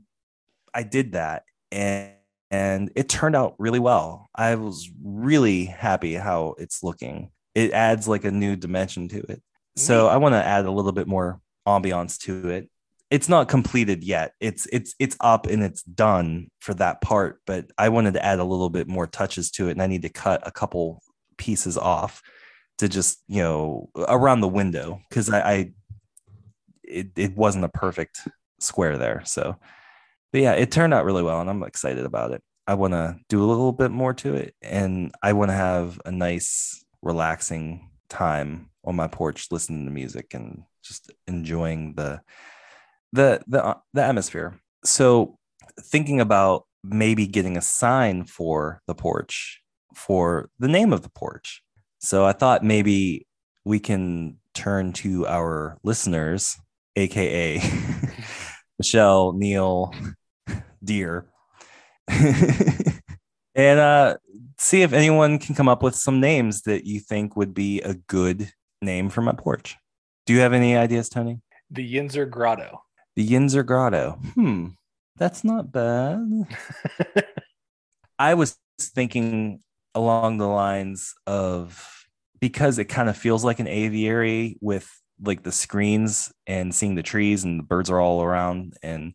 I did that and and it turned out really well. I was really happy how it's looking. It adds like a new dimension to it. So I want to add a little bit more ambiance to it. It's not completed yet. It's it's it's up and it's done for that part, but I wanted to add a little bit more touches to it and I need to cut a couple pieces off to just you know around the window because I, I it, it wasn't a perfect square there so but yeah it turned out really well and i'm excited about it i want to do a little bit more to it and i want to have a nice relaxing time on my porch listening to music and just enjoying the the the, uh, the atmosphere so thinking about maybe getting a sign for the porch for the name of the porch. So I thought maybe we can turn to our listeners, aka Michelle, Neil, Deer, and uh, see if anyone can come up with some names that you think would be a good name for my porch. Do you have any ideas, Tony? The Yinzer Grotto. The Yinzer Grotto. Hmm, that's not bad. I was thinking along the lines of because it kind of feels like an aviary with like the screens and seeing the trees and the birds are all around and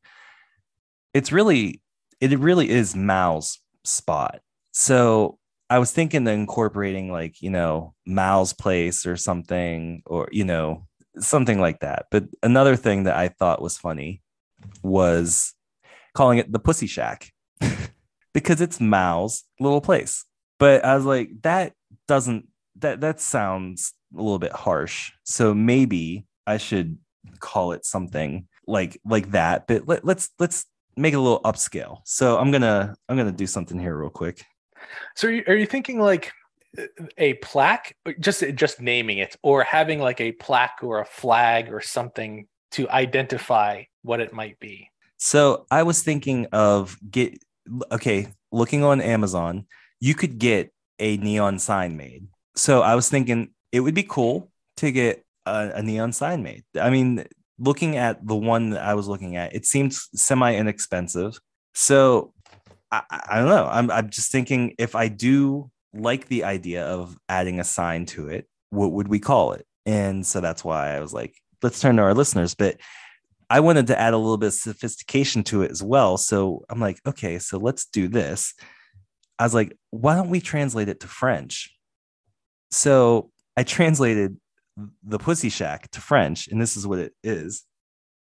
it's really it really is Mao's spot. So I was thinking of incorporating like, you know, Mao's place or something, or, you know, something like that. But another thing that I thought was funny was calling it the Pussy Shack because it's Mao's little place. But I was like, that doesn't, that, that sounds a little bit harsh. So maybe I should call it something like, like that. But let, let's, let's make it a little upscale. So I'm gonna I'm gonna do something here real quick. So are you, are you thinking like a plaque, just just naming it, or having like a plaque or a flag or something to identify what it might be? So I was thinking of get okay, looking on Amazon, you could get a neon sign made. So I was thinking it would be cool to get a, a neon sign made. I mean, looking at the one that I was looking at, it seemed semi inexpensive. So I, I don't know. I'm, I'm just thinking if I do like the idea of adding a sign to it, what would we call it? And so that's why I was like, let's turn to our listeners. But I wanted to add a little bit of sophistication to it as well. So I'm like, okay, so let's do this. I was like, why don't we translate it to French? So I translated the Pussy Shack to French, and this is what it is.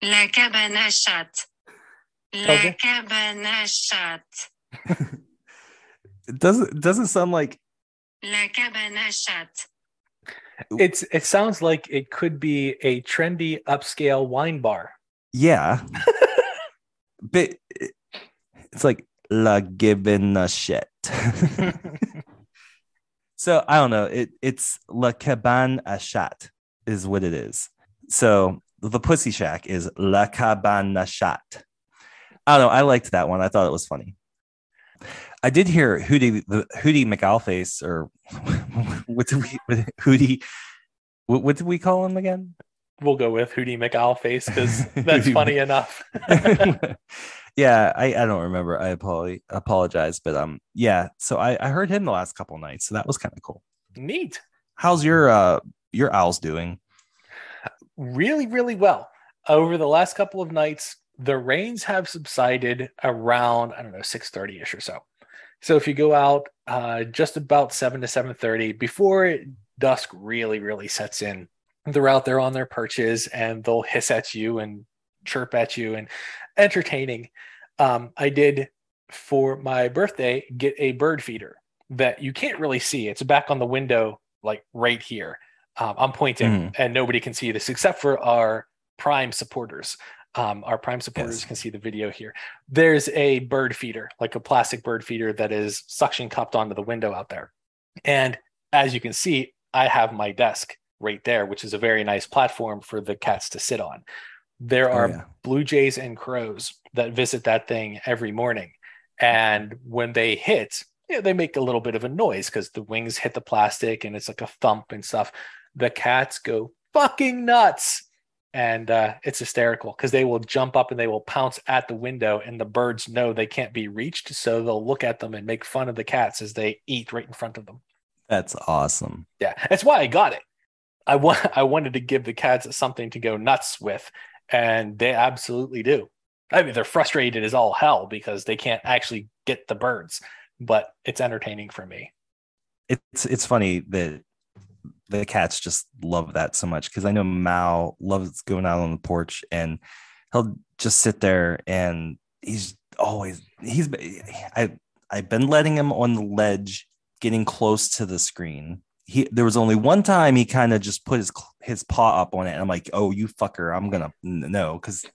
La cabane à chat. La okay. cabane à chat. it doesn't it doesn't sound like La cabane à chat. It's it sounds like it could be a trendy upscale wine bar. Yeah. but it's like La Gibinachet. So I don't know. It it's La Cabane à Chat is what it is. So the Pussy Shack is La Cabane à Chat. I don't know. I liked that one. I thought it was funny. I did hear Hootie the Hootie McOwlface or what did we what, Hootie what, what did we call him again? We'll go with Hootie McOwlface because that's funny enough. yeah, I, I don't remember. I apologize, apologize, but um, yeah. So I, I heard him the last couple nights, so that was kind of cool. Neat. How's your uh your owls doing? Really, really well. Over the last couple of nights, the rains have subsided around I don't know six thirty ish or so. So if you go out uh, just about seven to seven thirty before dusk really really sets in, they're out there on their perches and they'll hiss at you and chirp at you and entertaining. Um, I did for my birthday get a bird feeder that you can't really see. It's back on the window, like right here. Um, I'm pointing, mm. and nobody can see this except for our Prime supporters. Um, our Prime supporters yes. can see the video here. There's a bird feeder, like a plastic bird feeder that is suction cupped onto the window out there. And as you can see, I have my desk right there, which is a very nice platform for the cats to sit on. There oh, are oh, yeah. blue jays and crows that visit that thing every morning. And when they hit, yeah, they make a little bit of a noise because the wings hit the plastic and it's like a thump and stuff. The cats go fucking nuts. And uh, it's hysterical because they will jump up and they will pounce at the window, and the birds know they can't be reached. So they'll look at them and make fun of the cats as they eat right in front of them. That's awesome. Yeah, that's why I got it. I want I wanted to give the cats something to go nuts with, and they absolutely do. I mean, they're frustrated as all hell because they can't actually get the birds, but it's entertaining for me. It's it's funny that the cats just love that so much because I know Mao loves going out on the porch and he'll just sit there and he's always he's I I've been letting him on the ledge, getting close to the screen. He there was only one time he kind of just put his his paw up on it. And I'm like, oh, you fucker, I'm gonna no, because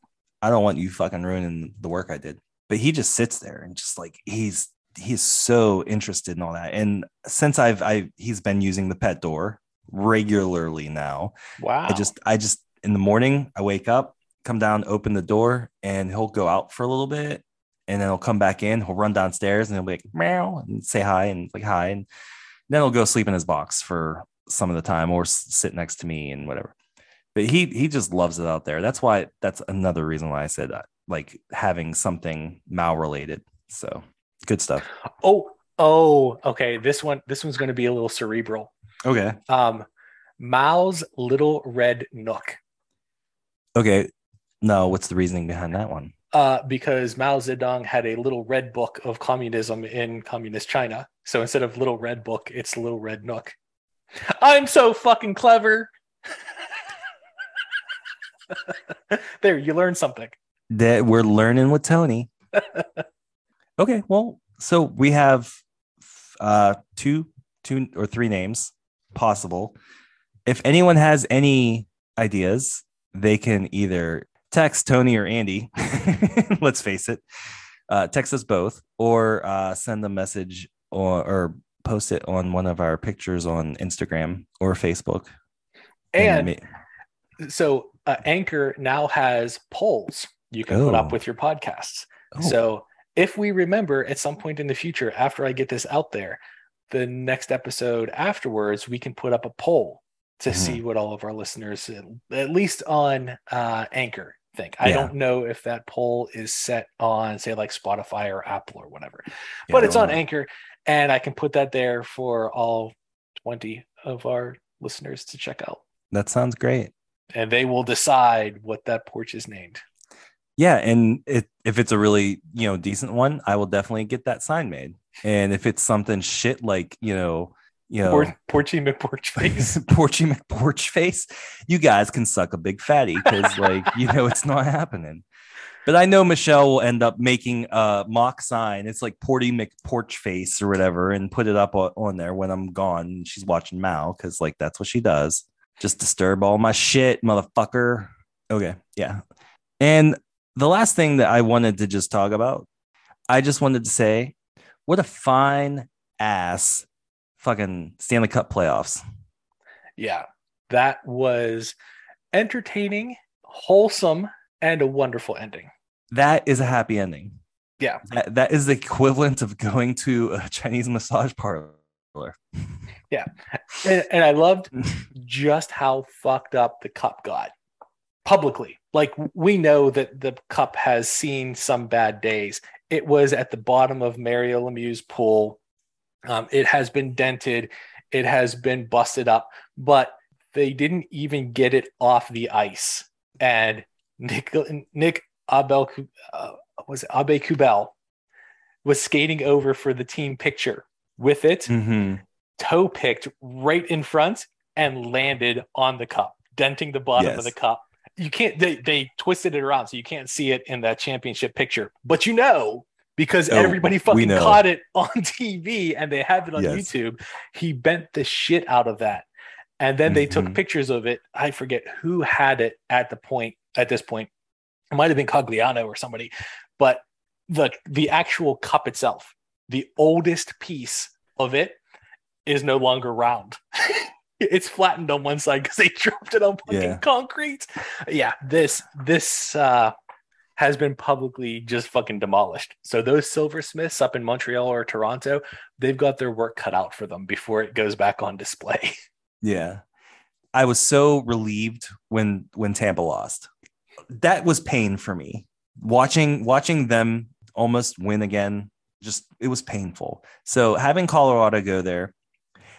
I don't want you fucking ruining the work I did. But he just sits there and just like he's he's so interested in all that. And since I've I he's been using the pet door regularly now. Wow. I just I just in the morning I wake up, come down, open the door, and he'll go out for a little bit and then he'll come back in, he'll run downstairs and he'll be like meow and say hi and like hi. And then he'll go sleep in his box for some of the time or sit next to me and whatever. But he he just loves it out there. That's why that's another reason why I said that, like having something Mao related. So good stuff. Oh, Oh, okay. This one, this one's going to be a little cerebral. Okay. Um, Mao's Little Red Nook. Okay. No, what's the reasoning behind that one? Uh, because Mao Zedong had a little red book of communism in communist China. So instead of little red book, it's little red nook. I'm so fucking clever. there, you learned something. That we're learning with Tony. okay. Well, so we have uh two, two or three names possible. If anyone has any ideas, they can either text Tony or Andy. Let's face it. Uh, text us both or uh, send a message or, or post it on one of our pictures on Instagram or Facebook. And ma- so uh, Anchor now has polls you can put Oh. up with your podcasts. Oh, So if we remember at some point in the future, after I get this out there, the next episode afterwards, we can put up a poll to Mhm. see what all of our listeners, at least on uh, Anchor, think. I Yeah. don't know if that poll is set on, say, like Spotify or Apple or whatever, yeah, but it's on know. Anchor, and I can put that there for all 20 of our listeners to check out. That sounds great. And they will decide what that porch is named. Yeah, and it, if it's a really you know decent one, I will definitely get that sign made. And if it's something shit like you know you know Por- Porchy McPorch face. Porchy McPorch face, you guys can suck a big fatty because like you know it's not happening. But I know Michelle will end up making a mock sign. It's like Porty McPorch face or whatever, and put it up on, on there when I'm gone. She's watching Mao because like that's what she does. Just disturb all my shit, motherfucker. Okay, yeah. And the last thing that I wanted to just talk about, I just wanted to say, what a fine ass fucking Stanley Cup playoffs. Yeah, that was entertaining, wholesome, and a wonderful ending. That is a happy ending. Yeah. That, that is the equivalent of going to a Chinese massage parlor. And, and I loved just how fucked up the cup got publicly. Like we know that the cup has seen some bad days. It was at the bottom of Mario Lemieux's pool. Um, it has been dented. It has been busted up, but they didn't even get it off the ice. And Nick Nick Abel uh, was it Aubé-Kubel was skating over for the team picture with it Mhm. toe picked right in front and landed on the cup, denting the bottom of the cup. You can't they they twisted it around so you can't see it in that championship picture. But you know because Oh, everybody fucking caught it on TV and they have it on Yes. YouTube. He bent the shit out of that. And then they took Mhm. pictures of it. I forget who had it at the point at this point. It might have been Cogliano or somebody, but the the actual cup itself, the oldest piece of it is no longer round. it's flattened on one side because they dropped it on fucking Yeah. concrete. Yeah, this this uh has been publicly just fucking demolished. So those silversmiths up in Montreal or Toronto, they've got their work cut out for them before it goes back on display. Yeah. I was so relieved when when Tampa lost. That was pain for me. Watching watching them almost win again, just it was painful. So having Colorado go there,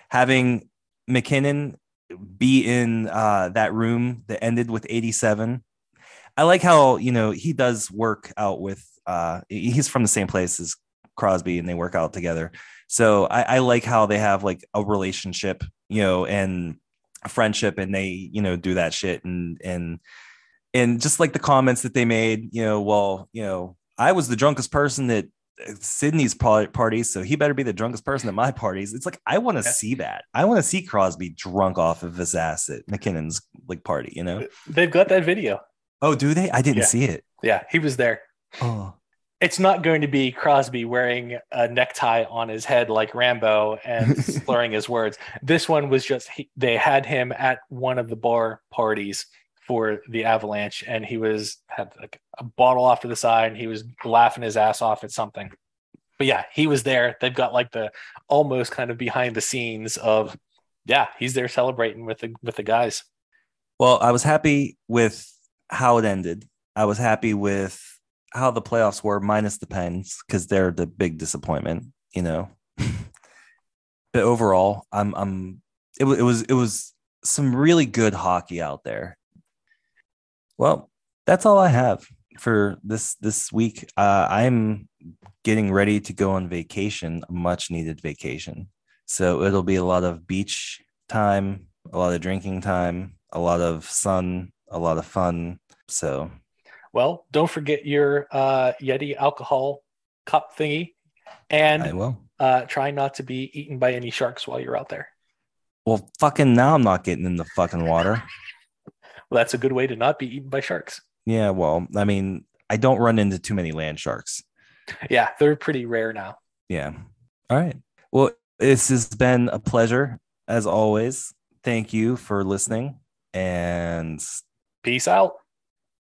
having MacKinnon be in uh, that room that ended with 87. I like how, you know, he does work out with uh he's from the same place as Crosby and they work out together. So I, I like how they have like a relationship, you know, and a friendship, and they, you know, do that shit and and and just like the comments that they made, you know, well, you know, I was the drunkest person at Sidney's par- parties, so he better be the drunkest person at my parties. It's like I want to Yeah. see that. I want to see Crosby drunk off of his ass at MacKinnon's like party, you know. They've got that video. Oh, do they? I didn't Yeah. see it. Yeah, he was there. Oh, It's not going to be Crosby wearing a necktie on his head like Rambo and slurring his words. This one was just he, they had him at one of the bar parties for the Avalanche, and he was had like a bottle off to the side, and he was laughing his ass off at something. But yeah, he was there. They've got like the almost kind of behind the scenes of yeah, he's there celebrating with the with the guys. Well, I was happy with how it ended. I was happy with how the playoffs were, minus the Pens, because they're the big disappointment, you know. but overall, I'm I'm it, it was it was some really good hockey out there. Well, that's all I have for this this week. Uh, I'm getting ready to go on vacation, a much needed vacation. So it'll be a lot of beach time, a lot of drinking time, a lot of sun, a lot of fun. So Well, don't forget your uh, Yeti alcohol cup thingy, and I will. uh, try not to be eaten by any sharks while you're out there. Well, fucking now I'm not getting in the fucking water. Well, that's a good way to not be eaten by sharks. Yeah, well, I mean, I don't run into too many land sharks. Yeah, they're pretty rare now. Yeah. All right. Well, this has been a pleasure as always. Thank you for listening and Peace out.